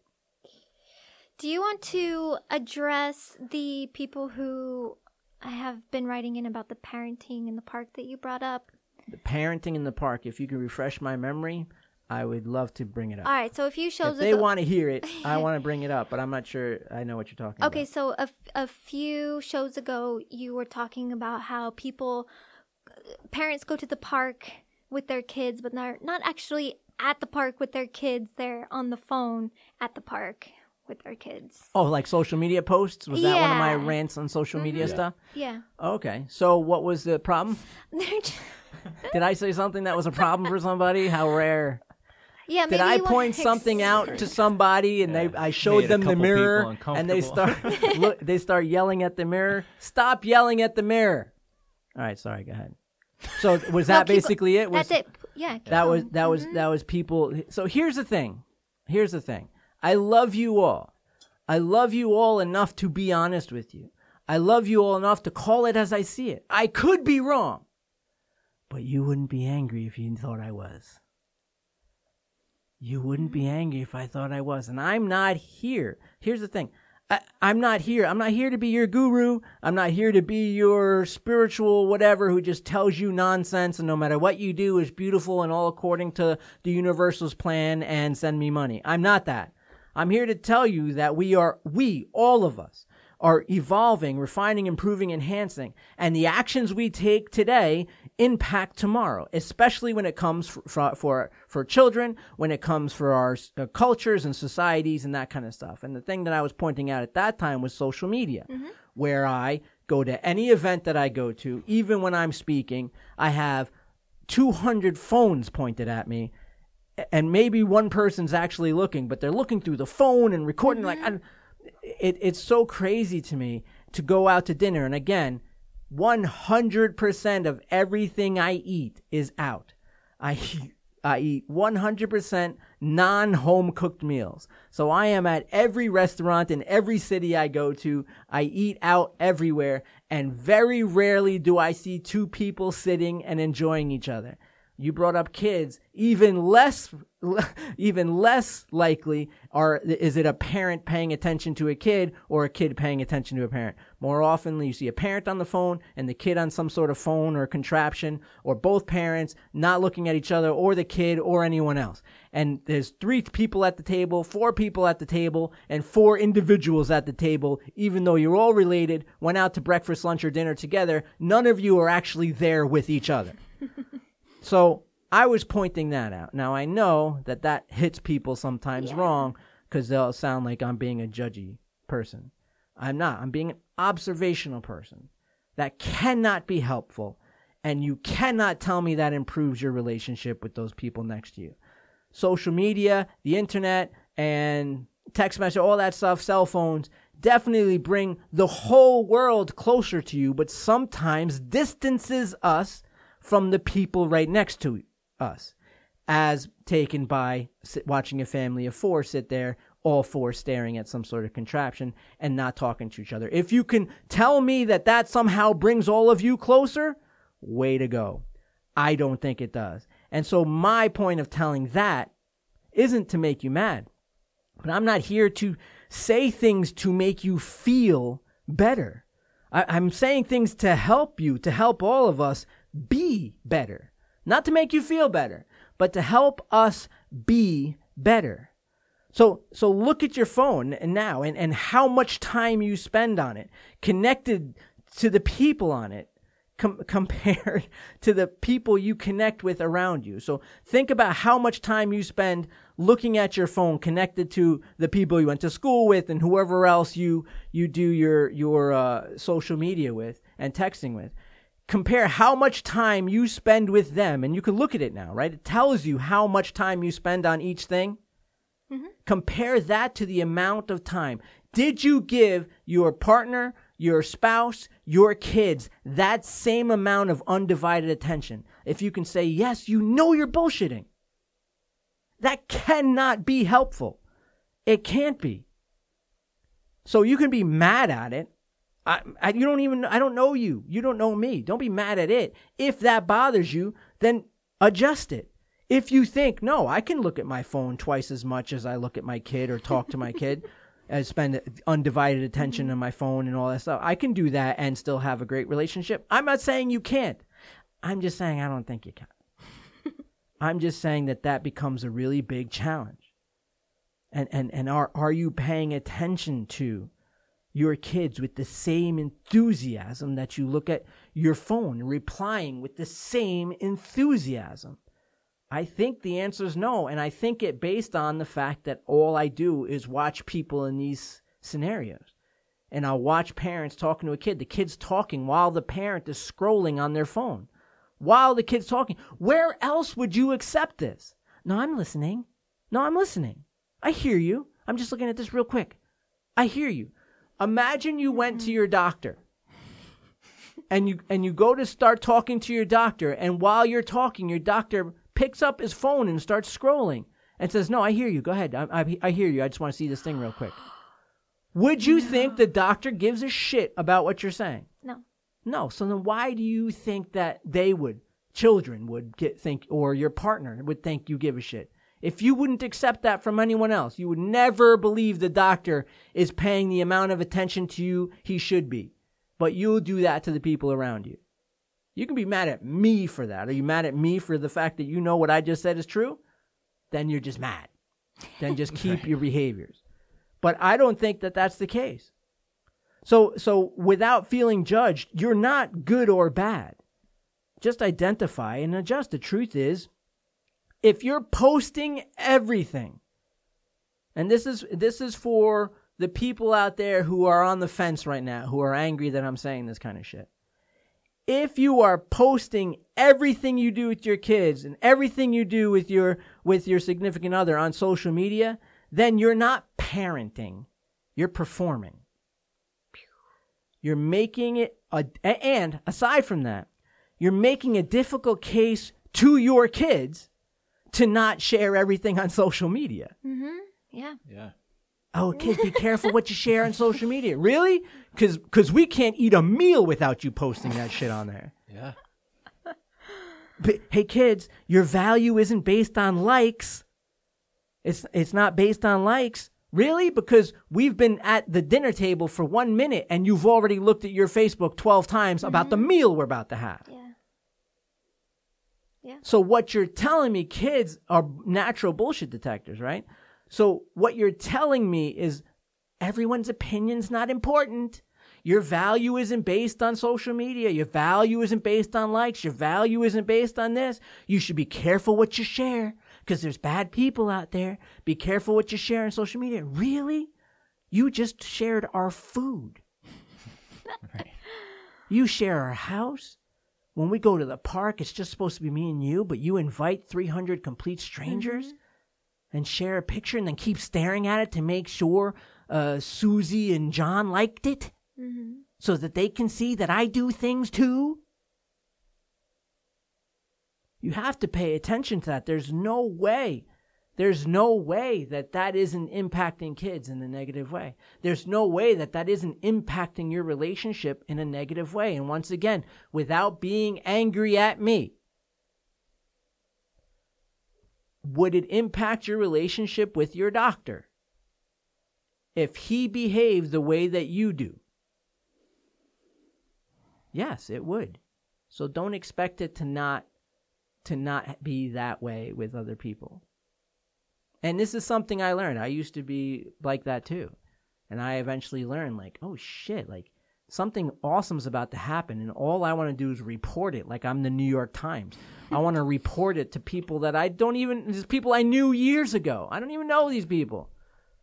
Do you want to address the people who I have been writing in about the parenting in the park that you brought up? The parenting in the park. If you can refresh my memory, I would love to bring it up. All right. So a few shows if they ago, want to hear it, *laughs* I want to bring it up, but I'm not sure I know what you're talking Okay, about. Okay. So a, f- a few shows ago, you were talking about how people, parents go to the park with their kids, but they're not actually at the park with their kids. They're on the phone at the park with our kids. Oh, like social media posts? Was that one of my Yeah. Mm-hmm. rants on social media stuff? Yeah. Okay. So what was the problem? *laughs* They're just, *laughs* Did I say something that was a problem for somebody? How rare. yeah. Did maybe I you wanna point something ex- out to somebody and they I showed Made a them the couple mirror and they start uncomfortable. *laughs* look they start yelling at the mirror. Stop yelling at the mirror. All right, sorry, go ahead. So was No, that keep- basically it? Was That's it. Yeah. keep that was going. that was that was people so here's the thing here's the thing i love you all i love you all enough to be honest with you i love you all enough to call it as i see it i could be wrong but you wouldn't be angry if you thought i was you wouldn't be angry if i thought i was and i'm not here here's the thing I, I'm not here. I'm not here to be your guru. I'm not here to be your spiritual whatever who just tells you nonsense and no matter what you do is beautiful and all according to the universal's plan and send me money. I'm not that. I'm here to tell you that we are, we, all of us, are evolving, refining, improving, enhancing, and the actions we take today impact tomorrow, especially when it comes for for, for, children, when it comes for our uh, cultures and societies and that kind of stuff. And the thing that I was pointing out at that time was social media, where I go to any event that I go to, even when I'm speaking, I have 200 phones pointed at me and maybe one person's actually looking, but they're looking through the phone and recording. Like, mm-hmm. it, it's so crazy to me to go out to dinner. And again, 100% of everything I eat is out. I, I eat 100% non home cooked meals. So I am at every restaurant in every city I go to. I eat out everywhere. And very rarely do I see two people sitting and enjoying each other you brought up kids even less *laughs* even less likely are is it a parent paying attention to a kid or a kid paying attention to a parent? More often you see a parent on the phone and the kid on some sort of phone or contraption or both parents not looking at each other or the kid or anyone else. And there's three people at the table four people at the table and four individuals at the table. Even though you're all related went out to breakfast lunch or dinner together none of you are actually there with each other *laughs* so I was pointing that out. Now I know that that hits people sometimes Yeah. wrong because they'll sound like I'm being a judgy person. I'm not. I'm being an observational person. That cannot be helpful. And you cannot tell me that improves your relationship with those people next to you. Social media, the internet, and text message, all that stuff, cell phones, definitely bring the whole world closer to you, but sometimes distances us from the people right next to us, as taken by watching a family of four sit there, all four staring at some sort of contraption and not talking to each other. If you can tell me that that somehow brings all of you closer, way to go. I don't think it does. And so my point of telling that isn't to make you mad, but I'm not here to say things to make you feel better. I, am saying things to help you, to help all of us be better. Not to make you feel better, but to help us be better. So, so look at your phone now and, and how much time you spend on it, connected to the people on it, com- *laughs* compared to the people you connect with around you. So think about how much time you spend looking at your phone, connected to the people you went to school with and whoever else you you do your your uh, social media with and texting with. Compare how much time you spend with them, and you can look at it now, right? It tells you how much time you spend on each thing Mm-hmm. Compare that to the amount of time. Did you give your partner, your spouse, your kids that same amount of undivided attention? If you can say, yes, you know you're bullshitting. That cannot be helpful. It can't be. So you can be mad at it. I, I, you don't even, I don't know you. You don't know me. Don't be mad at it. If that bothers you, then adjust it. If you think, no, I can look at my phone twice as much as I look at my kid or talk to my kid, *laughs* and spend undivided attention on my phone and all that stuff, I can do that and still have a great relationship. I'm not saying you can't. I'm just saying I don't think you can. *laughs* I'm just saying that that becomes a really big challenge. And, and, and are, are you paying attention to your kids with the same enthusiasm that you look at your phone, replying with the same enthusiasm? I think the answer is no. And I think it based on the fact that all I do is watch people in these scenarios. And I'll watch parents talking to a kid. The kid's talking while the parent is scrolling on their phone. While the kid's talking. Where else would you accept this? No, I'm listening. No, I'm listening. I hear you. I'm just looking at this real quick. I hear you. Imagine you went to mm-hmm. your doctor and you and you go to start talking to your doctor and while you're talking your doctor picks up his phone and starts scrolling and says, No, I hear you. Go ahead. I, I, I hear you. I just want to see this thing real quick. Would you no. think the doctor gives a shit about what you're saying? No. No. So then why do you think that they would, children would get think, or your partner would think you give a shit? If you wouldn't accept that from anyone else, you would never believe the doctor is paying the amount of attention to you he should be. But you'll do that to the people around you. You can be mad at me for that. Are you mad at me for the fact that you know what I just said is true? Then you're just mad. Then just *laughs* keep right. your behaviors. But I don't think that that's the case. So, so without feeling judged, you're not good or bad. Just identify and adjust. The truth is, if you're posting everything, and this is this is for the people out there who are on the fence right now, who are angry that I'm saying this kind of shit if you are posting everything you do with your kids and everything you do with your with your significant other on social media, then you're not parenting. You're performing. You're making it a, and aside from that, you're making a difficult case to your kids to not share everything on social media. Mm-hmm. Yeah. Yeah. Oh, kids, be careful what you share on social media. Really? Because cause we can't eat a meal without you posting that shit on there. Yeah. But, hey, kids, your value isn't based on likes. It's, it's not based on likes. Really? Because we've been at the dinner table for one minute and you've already looked at your Facebook 12 times mm-hmm. about the mm-hmm. meal we're about to have. Yeah. Yeah. So what you're telling me, kids are natural bullshit detectors, right? So what you're telling me is everyone's opinion's not important. Your value isn't based on social media. Your value isn't based on likes. Your value isn't based on this. You should be careful what you share because there's bad people out there. Be careful what you share on social media. Really? You just shared our food. *laughs* right. You share our house. When we go to the park, it's just supposed to be me and you, but you invite 300 complete strangers. Mm-hmm and share a picture and then keep staring at it to make sure uh, Susie and John liked it mm-hmm. so that they can see that I do things too? You have to pay attention to that. There's no way There's no way that that isn't impacting kids in a negative way. There's no way that that isn't impacting your relationship in a negative way. And once again, without being angry at me, would it impact your relationship with your doctor if he behaved the way that you do? Yes, it would. So don't expect it to not to not be that way with other people. And this is something I learned. I used to be like that too. And I eventually learned like, oh shit, like something awesome's about to happen and all I want to do is report it like I'm the New York Times. I want to *laughs* report it to people that I don't even there's people I knew years ago. I don't even know these people.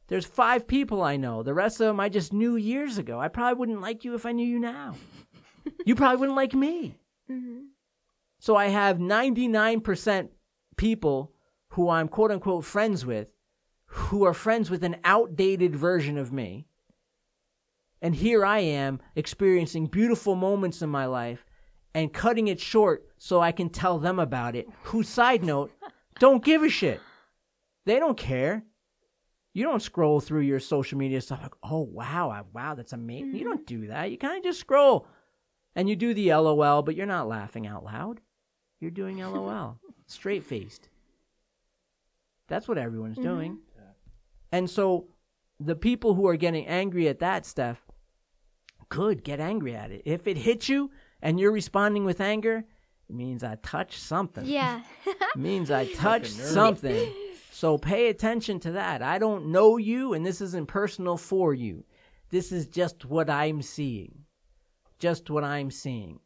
There's five people I know. The rest of them I just knew years ago. I probably wouldn't like you if I knew you now. *laughs* you probably wouldn't like me. Mm-hmm. So I have 99% people who I'm quote unquote friends with who are friends with an outdated version of me. And here I am experiencing beautiful moments in my life and cutting it short so I can tell them about it. Who, side note, don't give a shit. They don't care. You don't scroll through your social media stuff like, oh, wow, I, wow, that's amazing. Mm-hmm. You don't do that. You kind of just scroll and you do the LOL, but you're not laughing out loud. You're doing LOL, *laughs* straight faced. That's what everyone's mm-hmm. doing. And so the people who are getting angry at that stuff could get angry at it. If it hits you and you're responding with anger, it means I touched something. Yeah. *laughs* it means I *laughs* touched something. *laughs* So pay attention to that. I don't know you, and this isn't personal for you. This is just what I'm seeing. Just what I'm seeing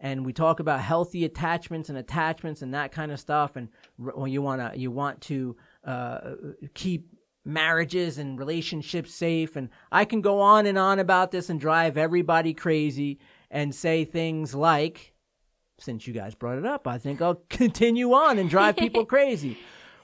and we talk about healthy attachments and attachments and that kind of stuff and when you want to you want to uh, keep marriages and relationships safe and i can go on and on about this and drive everybody crazy and say things like since you guys brought it up i think i'll *laughs* continue on and drive people *laughs* crazy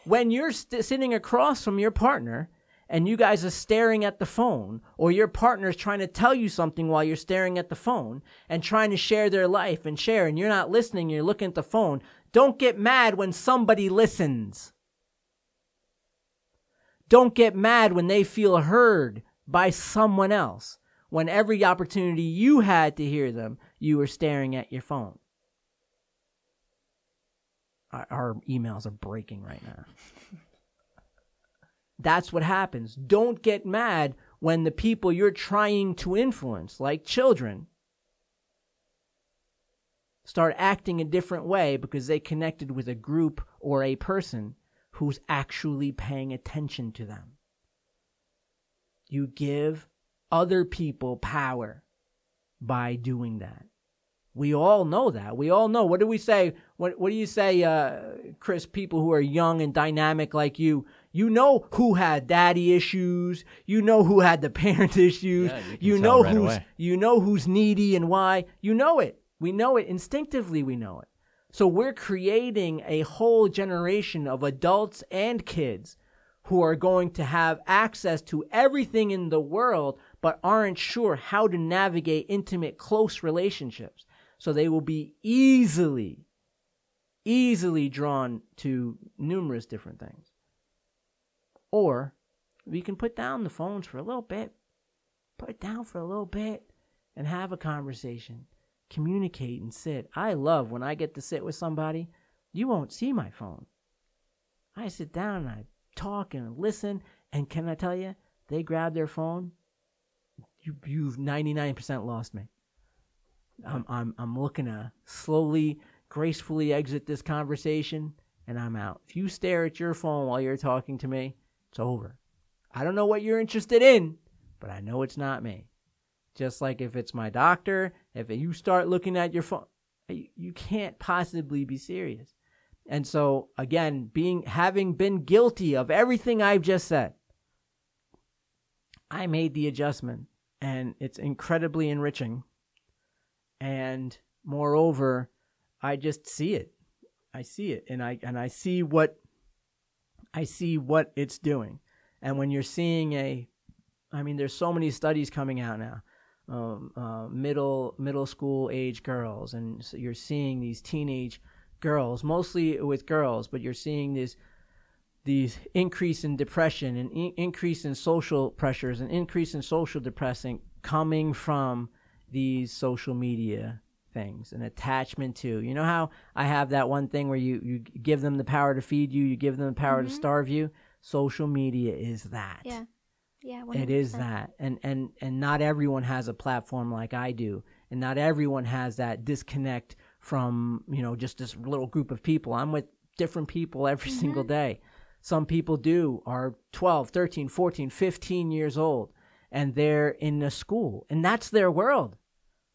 when you're st- sitting across from your partner and you guys are staring at the phone, or your partner is trying to tell you something while you're staring at the phone and trying to share their life and share, and you're not listening, you're looking at the phone, don't get mad when somebody listens. Don't get mad when they feel heard by someone else. When every opportunity you had to hear them, you were staring at your phone. Our, our emails are breaking right now. *laughs* That's what happens. Don't get mad when the people you're trying to influence, like children, start acting a different way because they connected with a group or a person who's actually paying attention to them. You give other people power by doing that. We all know that. We all know. What do we say? What What do you say, uh, Chris? People who are young and dynamic like you, you know who had daddy issues. You know who had the *laughs* parent issues. Yeah, you, you know right who's away. you know who's needy and why. You know it. We know it instinctively. We know it. So we're creating a whole generation of adults and kids who are going to have access to everything in the world, but aren't sure how to navigate intimate, close relationships. So they will be easily, easily drawn to numerous different things. Or we can put down the phones for a little bit, put it down for a little bit, and have a conversation, communicate and sit. I love when I get to sit with somebody, you won't see my phone. I sit down and I talk and listen, and can I tell you, they grab their phone, you, you've 99% lost me. I'm, I'm, I'm looking to slowly, gracefully exit this conversation, and I'm out. If you stare at your phone while you're talking to me, it's over. I don't know what you're interested in, but I know it's not me. Just like if it's my doctor, if you start looking at your phone, you can't possibly be serious. And so again, being having been guilty of everything I've just said, I made the adjustment and it's incredibly enriching. And moreover, I just see it. I see it and I and I see what I see what it's doing. And when you're seeing a, I mean, there's so many studies coming out now, um, uh, middle middle school age girls, and so you're seeing these teenage girls, mostly with girls, but you're seeing these these increase in depression and in- increase in social pressures and increase in social depressing coming from these social media things an attachment to. You know how i have that one thing where you you give them the power to feed you you give them the power to starve you? Social media is that. Yeah. Yeah. it is 100%. that and and and not everyone has a platform like i do and not everyone has that disconnect from you know just this little group of people i'm with different people every single day some people do are 12 13 14 15 years old and they're in a school and that's their world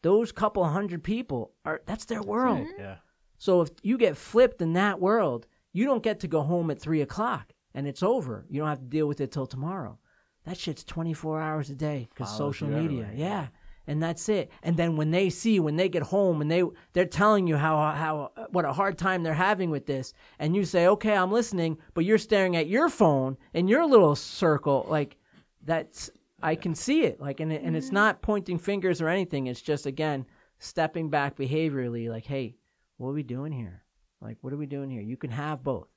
those couple hundred people are that's their world Yeah. so if you get flipped in that world, you don't get to go home at three o'clock and it's over. You don't have to deal with it till tomorrow. That shit's twenty four hours a day because social media. everywhere. Yeah. And that's it. And then when they see, when they get home and they they're telling you how how what a hard time they're having with this, and you say, "Okay, I'm listening," but you're staring at your phone in your little circle, like that's I can see it. Like, and it, and it's not pointing fingers or anything. It's just again stepping back behaviorally, like, "Hey, what are we doing here? Like, what are we doing here? You can have both.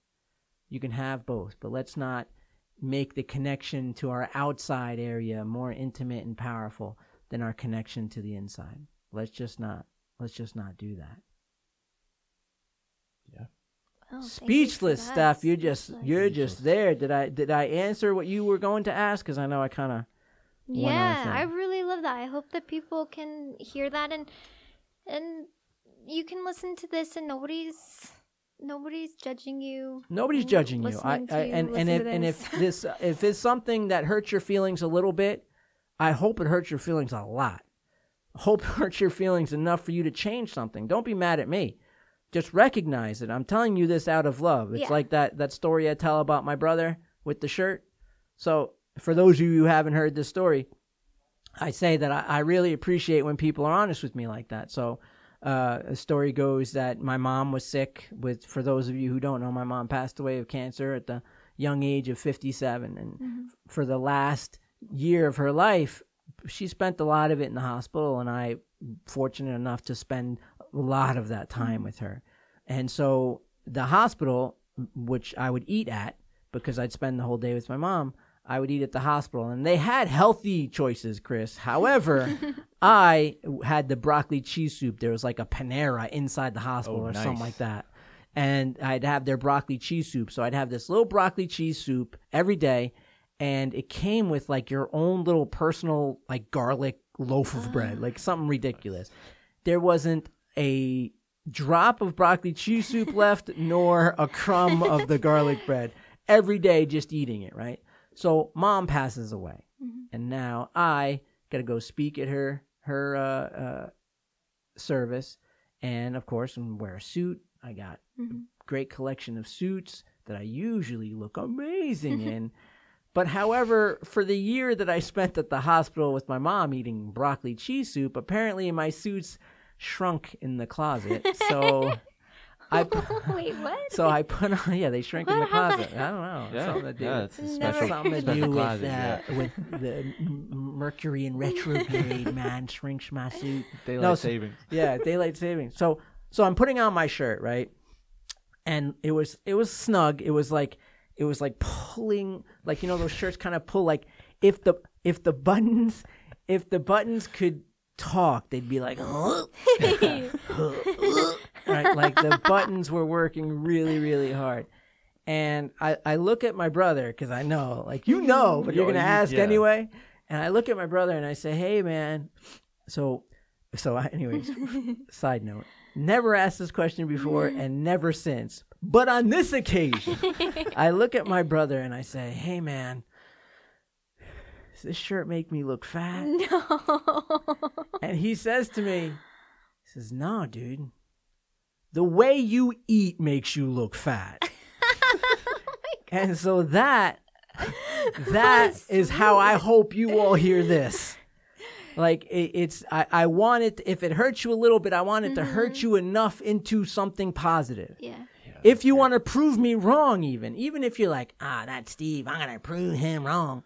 You can have both, but let's not make the connection to our outside area more intimate and powerful than our connection to the inside. Let's just not. Let's just not do that. Thank you for Speechless that. stuff. You're just Speechless. you're just there. Did I did I answer what you were going to ask? Because I know I kind of Yeah. I really love that. I hope that people can hear that and and you can listen to this and nobody's nobody's judging you. Nobody's judging you. I, I and and if and if this *laughs* if it's something that hurts your feelings a little bit, I hope it hurts your feelings a lot. Hope *laughs* it hurts your feelings enough for you to change something. Don't be mad at me. Just recognize it. I'm telling you this out of love. It's Yeah. like that that story I tell about my brother with the shirt. So for those of you who haven't heard this story, I say that I, I really appreciate when people are honest with me like that. So uh, a story goes that my mom was sick. With for those of you who don't know, my mom passed away of cancer at the young age of 57, and for the last year of her life, she spent a lot of it in the hospital, and I fortunate enough to spend a lot of that time with her. And so the hospital, which I would eat at because I'd spend the whole day with my mom, I would eat at the hospital. And they had healthy choices, Chris. However, *laughs* I had the broccoli cheese soup. There was like a Panera inside the hospital Oh, or something like that. And I'd have their broccoli cheese soup. So I'd have this little broccoli cheese soup every day. And it came with like your own little personal, like garlic loaf of bread, ah. like something ridiculous. There wasn't a drop of broccoli cheese soup left, nor a crumb of the *laughs* garlic bread. Every day, just eating it, right? So mom passes away, and now I got to go speak at her her uh, uh, service, and of course, and wear a suit. I got a great collection of suits that I usually look amazing *laughs* in. But however, for the year that I spent at the hospital with my mom eating broccoli cheese soup, apparently my suits shrunk in the closet. So *laughs* I *laughs* *laughs* Wait, what? *laughs* so I put on yeah, they shrink in the closet. I don't know. Yeah, Something to do yeah, with- it's a Never- special, something to do with, closet. uh, yeah. with the Mercury in retrograde, man, shrinks my suit. Daylight No, so- savings. yeah, daylight savings. So so I'm putting on my shirt, right? And it was it was snug. It was like it was like pulling like you know those shirts kind of pull like if the if the buttons if the buttons could talk, they'd be like huh? Right like the buttons were working really really hard. And I, I look at my brother because I know, like you know, but you're gonna ask yeah. anyway. And I look at my brother and I say, "Hey, man." So, so I, anyways, *laughs* side note: never asked this question before and never since. But on this occasion, *laughs* I look at my brother and I say, "Hey, man, does this shirt make me look fat?" no. And he says to me, he says, No, dude. The way you eat makes you look fat. *laughs* and so that *laughs* that is how I hope you all hear *laughs* this. Like it, it's I, I want it if it hurts you a little bit, I want it to hurt you enough into something positive. Yeah. If you want to prove me wrong, even even if you're like, ah, that's Steve, I'm gonna prove him wrong.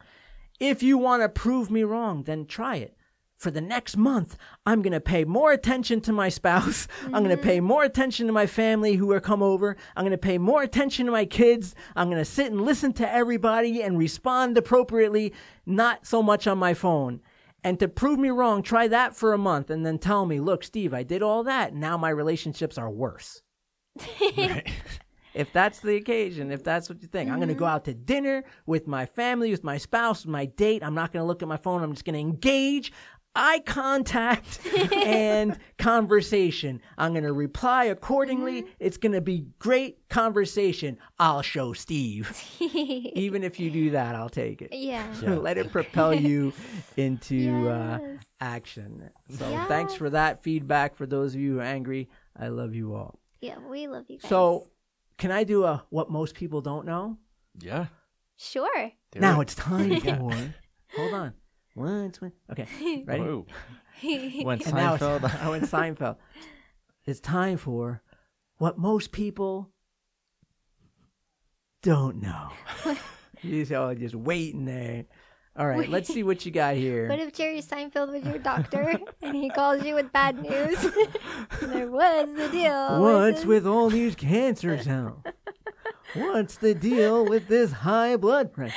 If you want to prove me wrong, then try it. For the next month, I'm going to pay more attention to my spouse. *laughs* I'm going to pay more attention to my family who are come over. I'm going to pay more attention to my kids. I'm going to sit and listen to everybody and respond appropriately, not so much on my phone. And to prove me wrong, try that for a month and then tell me, look, Steve, I did all that. Now my relationships are worse. *laughs* If that's the occasion, if that's what you think, I'm going to go mm-hmm. out to dinner with my family, with my spouse, with my date. I'm not going to look at my phone. I'm just going to engage eye contact and conversation. I'm going to reply accordingly. It's going to be great conversation. I'll show Steve. *laughs* Even if you do that, I'll take it. yeah. Let it *laughs* propel you into uh, action. So thanks for that feedback. For those of you who are angry, I love you all. Yeah, we love you guys. So, can I do a what most people don't know? Yeah. sure. do now it. it's time *laughs* for. hold on. Once, when, okay, *laughs* ready? Whoa. *laughs* When And now it's, Seinfeld. *laughs* I went Seinfeld. It's time for what most people don't know. You're all just waiting there. All right, let's see what you got here. What if Jerry Seinfeld was your doctor and he calls you with bad news? there was the deal. What's with all these cancers now? What's the deal with this high blood pressure?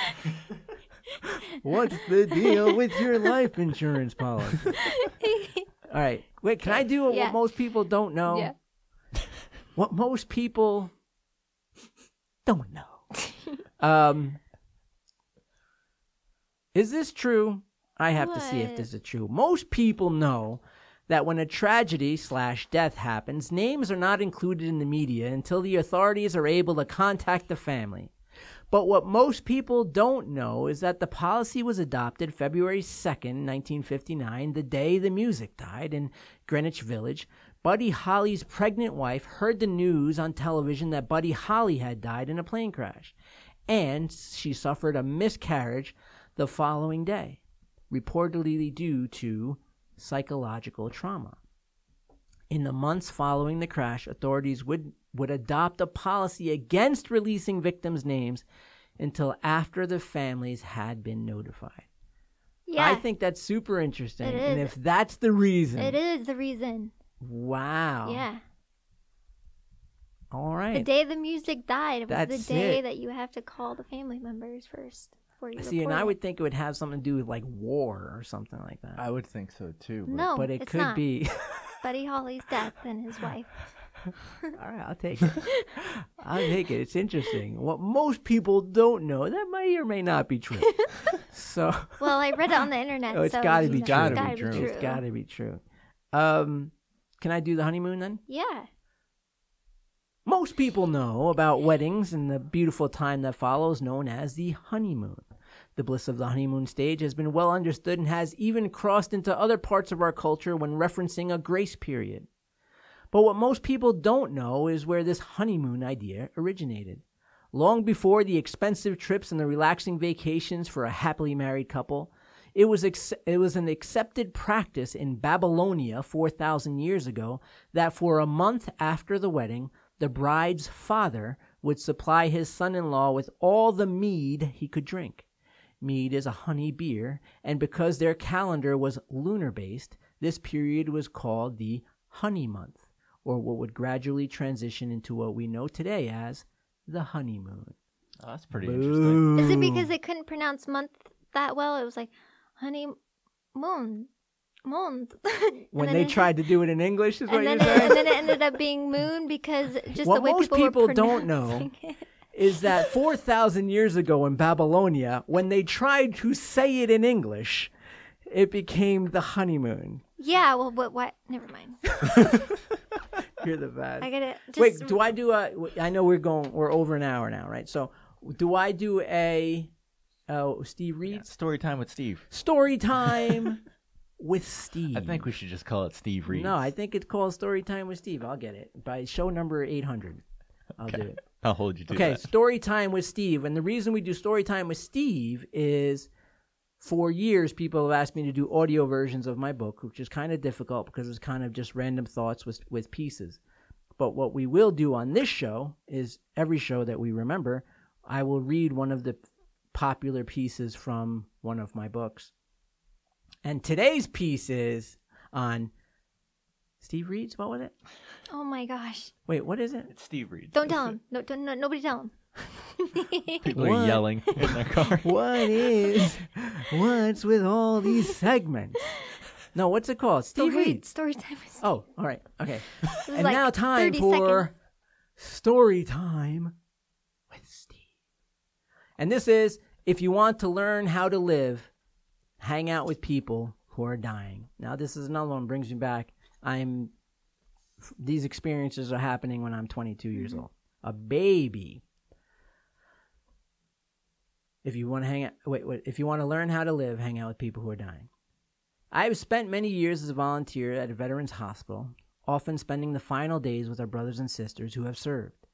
What's the deal with your life insurance policy? *laughs* All right, wait. Can I do what Yeah. most people don't know? Yeah. What most people don't know. um, is this true? I have to see if this is true. Most people know that when a tragedy slash death happens, names are not included in the media until the authorities are able to contact the family. But what most people don't know is that the policy was adopted February 2nd, 1959, the day the music died in Greenwich Village. Buddy Holly's pregnant wife heard the news on television that Buddy Holly had died in a plane crash, and she suffered a miscarriage the following day, reportedly due to psychological trauma. In the months following the crash, authorities would, would adopt a policy against releasing victims' names until after the families had been notified. Yeah. I think that's super interesting. It And is. if that's the reason, it is the reason. wow. Yeah. All right. The day the music died, it was That's the day it. that you have to call the family members first you See, and I would think it would have something to do with like war or something like that. I would think so too. But No, but it it's could not. be. Buddy Holly's death and his wife. *laughs* *laughs* All right, I'll take it. *laughs* I'll take it. It's interesting. What most people don't know that may or may not be true. *laughs* so Well, I read it on the internet. Oh, it's so, gotta be true. It's Gotta gotta be be true. true. it's got to be true. Um, can I do the honeymoon then? Yeah. Most people know about weddings and the beautiful time that follows, known as the honeymoon. The bliss of the honeymoon stage has been well understood and has even crossed into other parts of our culture when referencing a grace period. But what most people don't know is where this honeymoon idea originated. Long before the expensive trips and the relaxing vacations for a happily married couple, it was, ex- it was an accepted practice in Babylonia 4,000 years ago that for a month after the wedding, the bride's father would supply his son in law with all the mead he could drink. Mead is a honey beer, and because their calendar was lunar based, this period was called the honey month, or what would gradually transition into what we know today as the honeymoon. Oh, that's pretty interesting. Is it because they couldn't pronounce month that well? It was like honey moon. Moon. *laughs* when they it- tried to do it in English, is what and you're then, it, saying? and then it ended up being moon because just What the way most people, people were don't know pronouncing it. is that 4,000 years ago in Babylonia, when they tried to say it in English, it became the honeymoon. Yeah, well, what? What? Never mind. *laughs* You're the best. I gotta. Just, Wait, do I do a? I know we're going. We're over an hour now, right? So, do I do a? Oh, Steve Reed Story time with Steve. story time *laughs* with Steve. I think we should just call it Steve Reed. No, I think it's called story time with Steve. I'll get it by show number eight hundred. I'll do it. I'll hold you to Okay, that. story time with Steve. And the reason we do story time with Steve is for years people have asked me to do audio versions of my book, which is kind of difficult because it's kind of just random thoughts with with pieces. But what we will do on this show is every show that we remember, I will read one of the popular pieces from one of my books. And today's piece is on Steve Reed's. What was it? Oh my gosh! Wait, what is it? It's Steve Reed. Don't tell him. No, don't, no, nobody tell him. *laughs* People What? are yelling in their *laughs* car. What is what's with all these segments? No, what's it called? Steve story, Reed. story time. Is, Oh, all right. Okay. *laughs* And like now time for seconds. story time with Steve. And this is if you want to learn how to live, hang out with people who are dying. Now, this is another one brings me back. I'm these experiences are happening when I'm 22 years mm-hmm. old. A baby. If you want to hang out, wait, wait, if you want to learn how to live, hang out with people who are dying. I have spent many years as a volunteer at a veterans hospital, often spending the final days with our brothers and sisters who have served.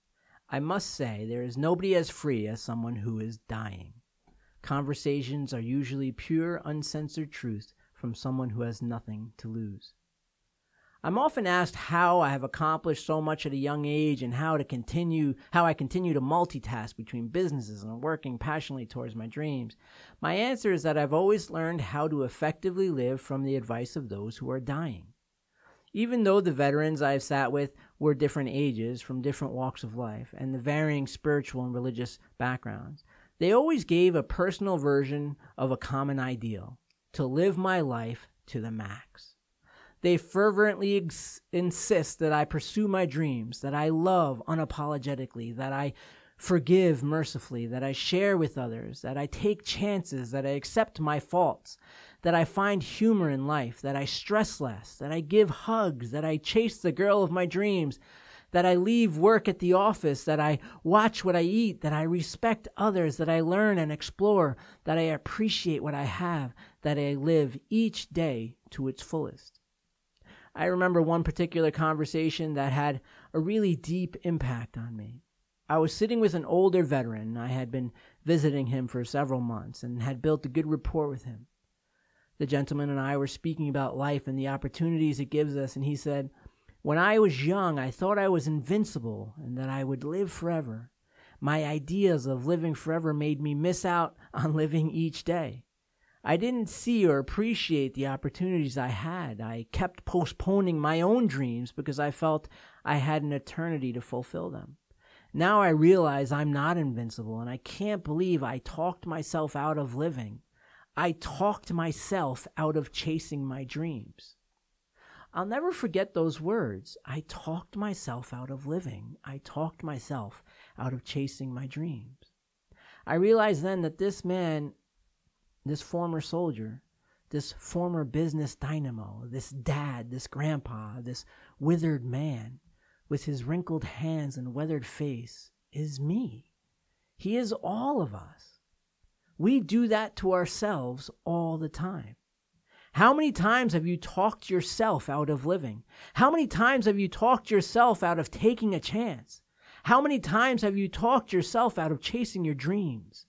I must say, there is nobody as free as someone who is dying. Conversations are usually pure, uncensored truth from someone who has nothing to lose. I'm often asked how I have accomplished so much at a young age and how to continue how I continue to multitask between businesses and working passionately towards my dreams. My answer is that I've always learned how to effectively live from the advice of those who are dying. Even though the veterans I've sat with were different ages, from different walks of life, and the varying spiritual and religious backgrounds, they always gave a personal version of a common ideal to live my life to the max. They fervently ex- insist that I pursue my dreams, that I love unapologetically, that I forgive mercifully, that I share with others, that I take chances, that I accept my faults, that I find humor in life, that I stress less, that I give hugs, that I chase the girl of my dreams, that I leave work at the office, that I watch what I eat, that I respect others, that I learn and explore, that I appreciate what I have, that I live each day to its fullest. I remember one particular conversation that had a really deep impact on me. I was sitting with an older veteran. I had been visiting him for several months and had built a good rapport with him. The gentleman and I were speaking about life and the opportunities it gives us, and he said, When I was young, I thought I was invincible and that I would live forever. My ideas of living forever made me miss out on living each day. I didn't see or appreciate the opportunities I had. I kept postponing my own dreams because I felt I had an eternity to fulfill them. Now I realize I'm not invincible and I can't believe I talked myself out of living. I talked myself out of chasing my dreams. I'll never forget those words. I talked myself out of living. I talked myself out of chasing my dreams. I realized then that this man this former soldier, this former business dynamo, this dad, this grandpa, this withered man with his wrinkled hands and weathered face is me. He is all of us. We do that to ourselves all the time. How many times have you talked yourself out of living? How many times have you talked yourself out of taking a chance? How many times have you talked yourself out of chasing your dreams?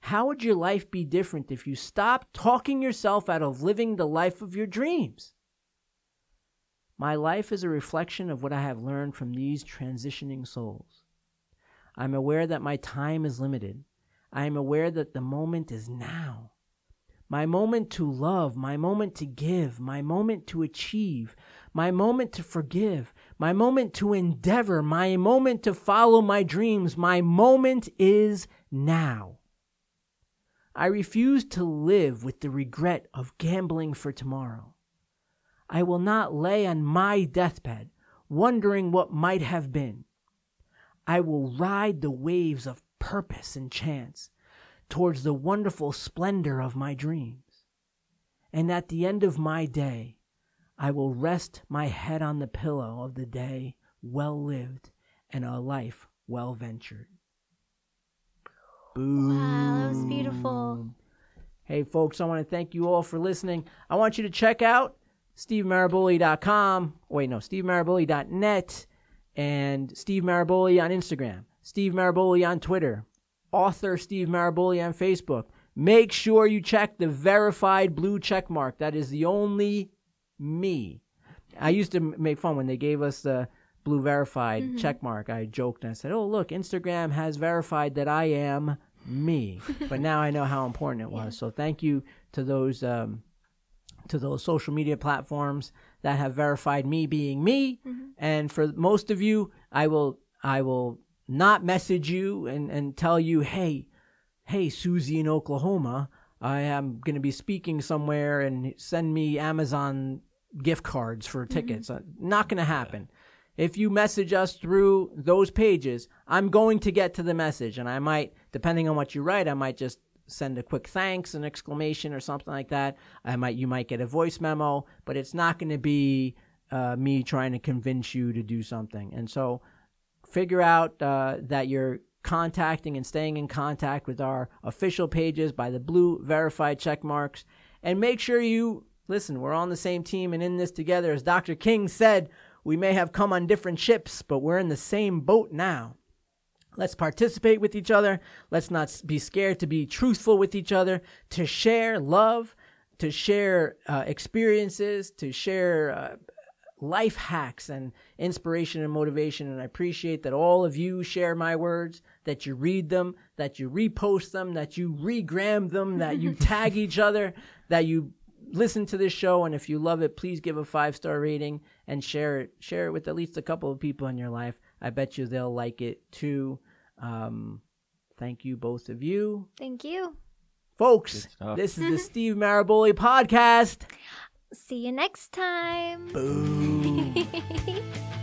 How would your life be different if you stopped talking yourself out of living the life of your dreams? My life is a reflection of what I have learned from these transitioning souls. I'm aware that my time is limited. I am aware that the moment is now. My moment to love, my moment to give, my moment to achieve, my moment to forgive, my moment to endeavor, my moment to follow my dreams, my moment is now. I refuse to live with the regret of gambling for tomorrow. I will not lay on my deathbed wondering what might have been. I will ride the waves of purpose and chance towards the wonderful splendor of my dreams. And at the end of my day, I will rest my head on the pillow of the day well lived and a life well ventured. Boom. Wow, that was beautiful. Hey, folks, I want to thank you all for listening. I want you to check out stevemaraboli.com. Wait, no, stevemaraboli.net and Steve Maraboli on Instagram, Steve Maraboli on Twitter, author Steve Maraboli on Facebook. Make sure you check the verified blue check mark. That is the only me. I used to make fun when they gave us the blue verified check mark. I joked and I said, "Oh, look, Instagram has verified that I am me." *laughs* but now I know how important it was. So thank you to those um, to those social media platforms that have verified me being me. And for most of you, I will I will not message you and, and tell you, hey, hey, Susie in Oklahoma, I am going to be speaking somewhere and send me Amazon gift cards for tickets. Uh, Not going to happen. If you message us through those pages, I'm going to get to the message, and I might, depending on what you write, I might just send a quick thanks, an exclamation, or something like that. I might, you might get a voice memo, but it's not going to be uh, me trying to convince you to do something. And so, figure out uh, that you're contacting and staying in contact with our official pages by the blue verified check marks and make sure you listen we're on the same team and in this together as dr king said we may have come on different ships but we're in the same boat now Let's participate with each other. Let's not be scared to be truthful with each other, to share love, to share uh, experiences, to share uh, life hacks and inspiration and motivation. And I appreciate that all of you share my words, that you read them, that you repost them, that you regram them, that you *laughs* tag each other, that you listen to this show. And if you love it, please give a five star rating and share it. Share it with at least a couple of people in your life. I bet you they'll like it too. Um, thank you, both of you. Thank you. Folks, this is the *laughs* Steve Maraboli podcast. See you next time. Boom. *laughs*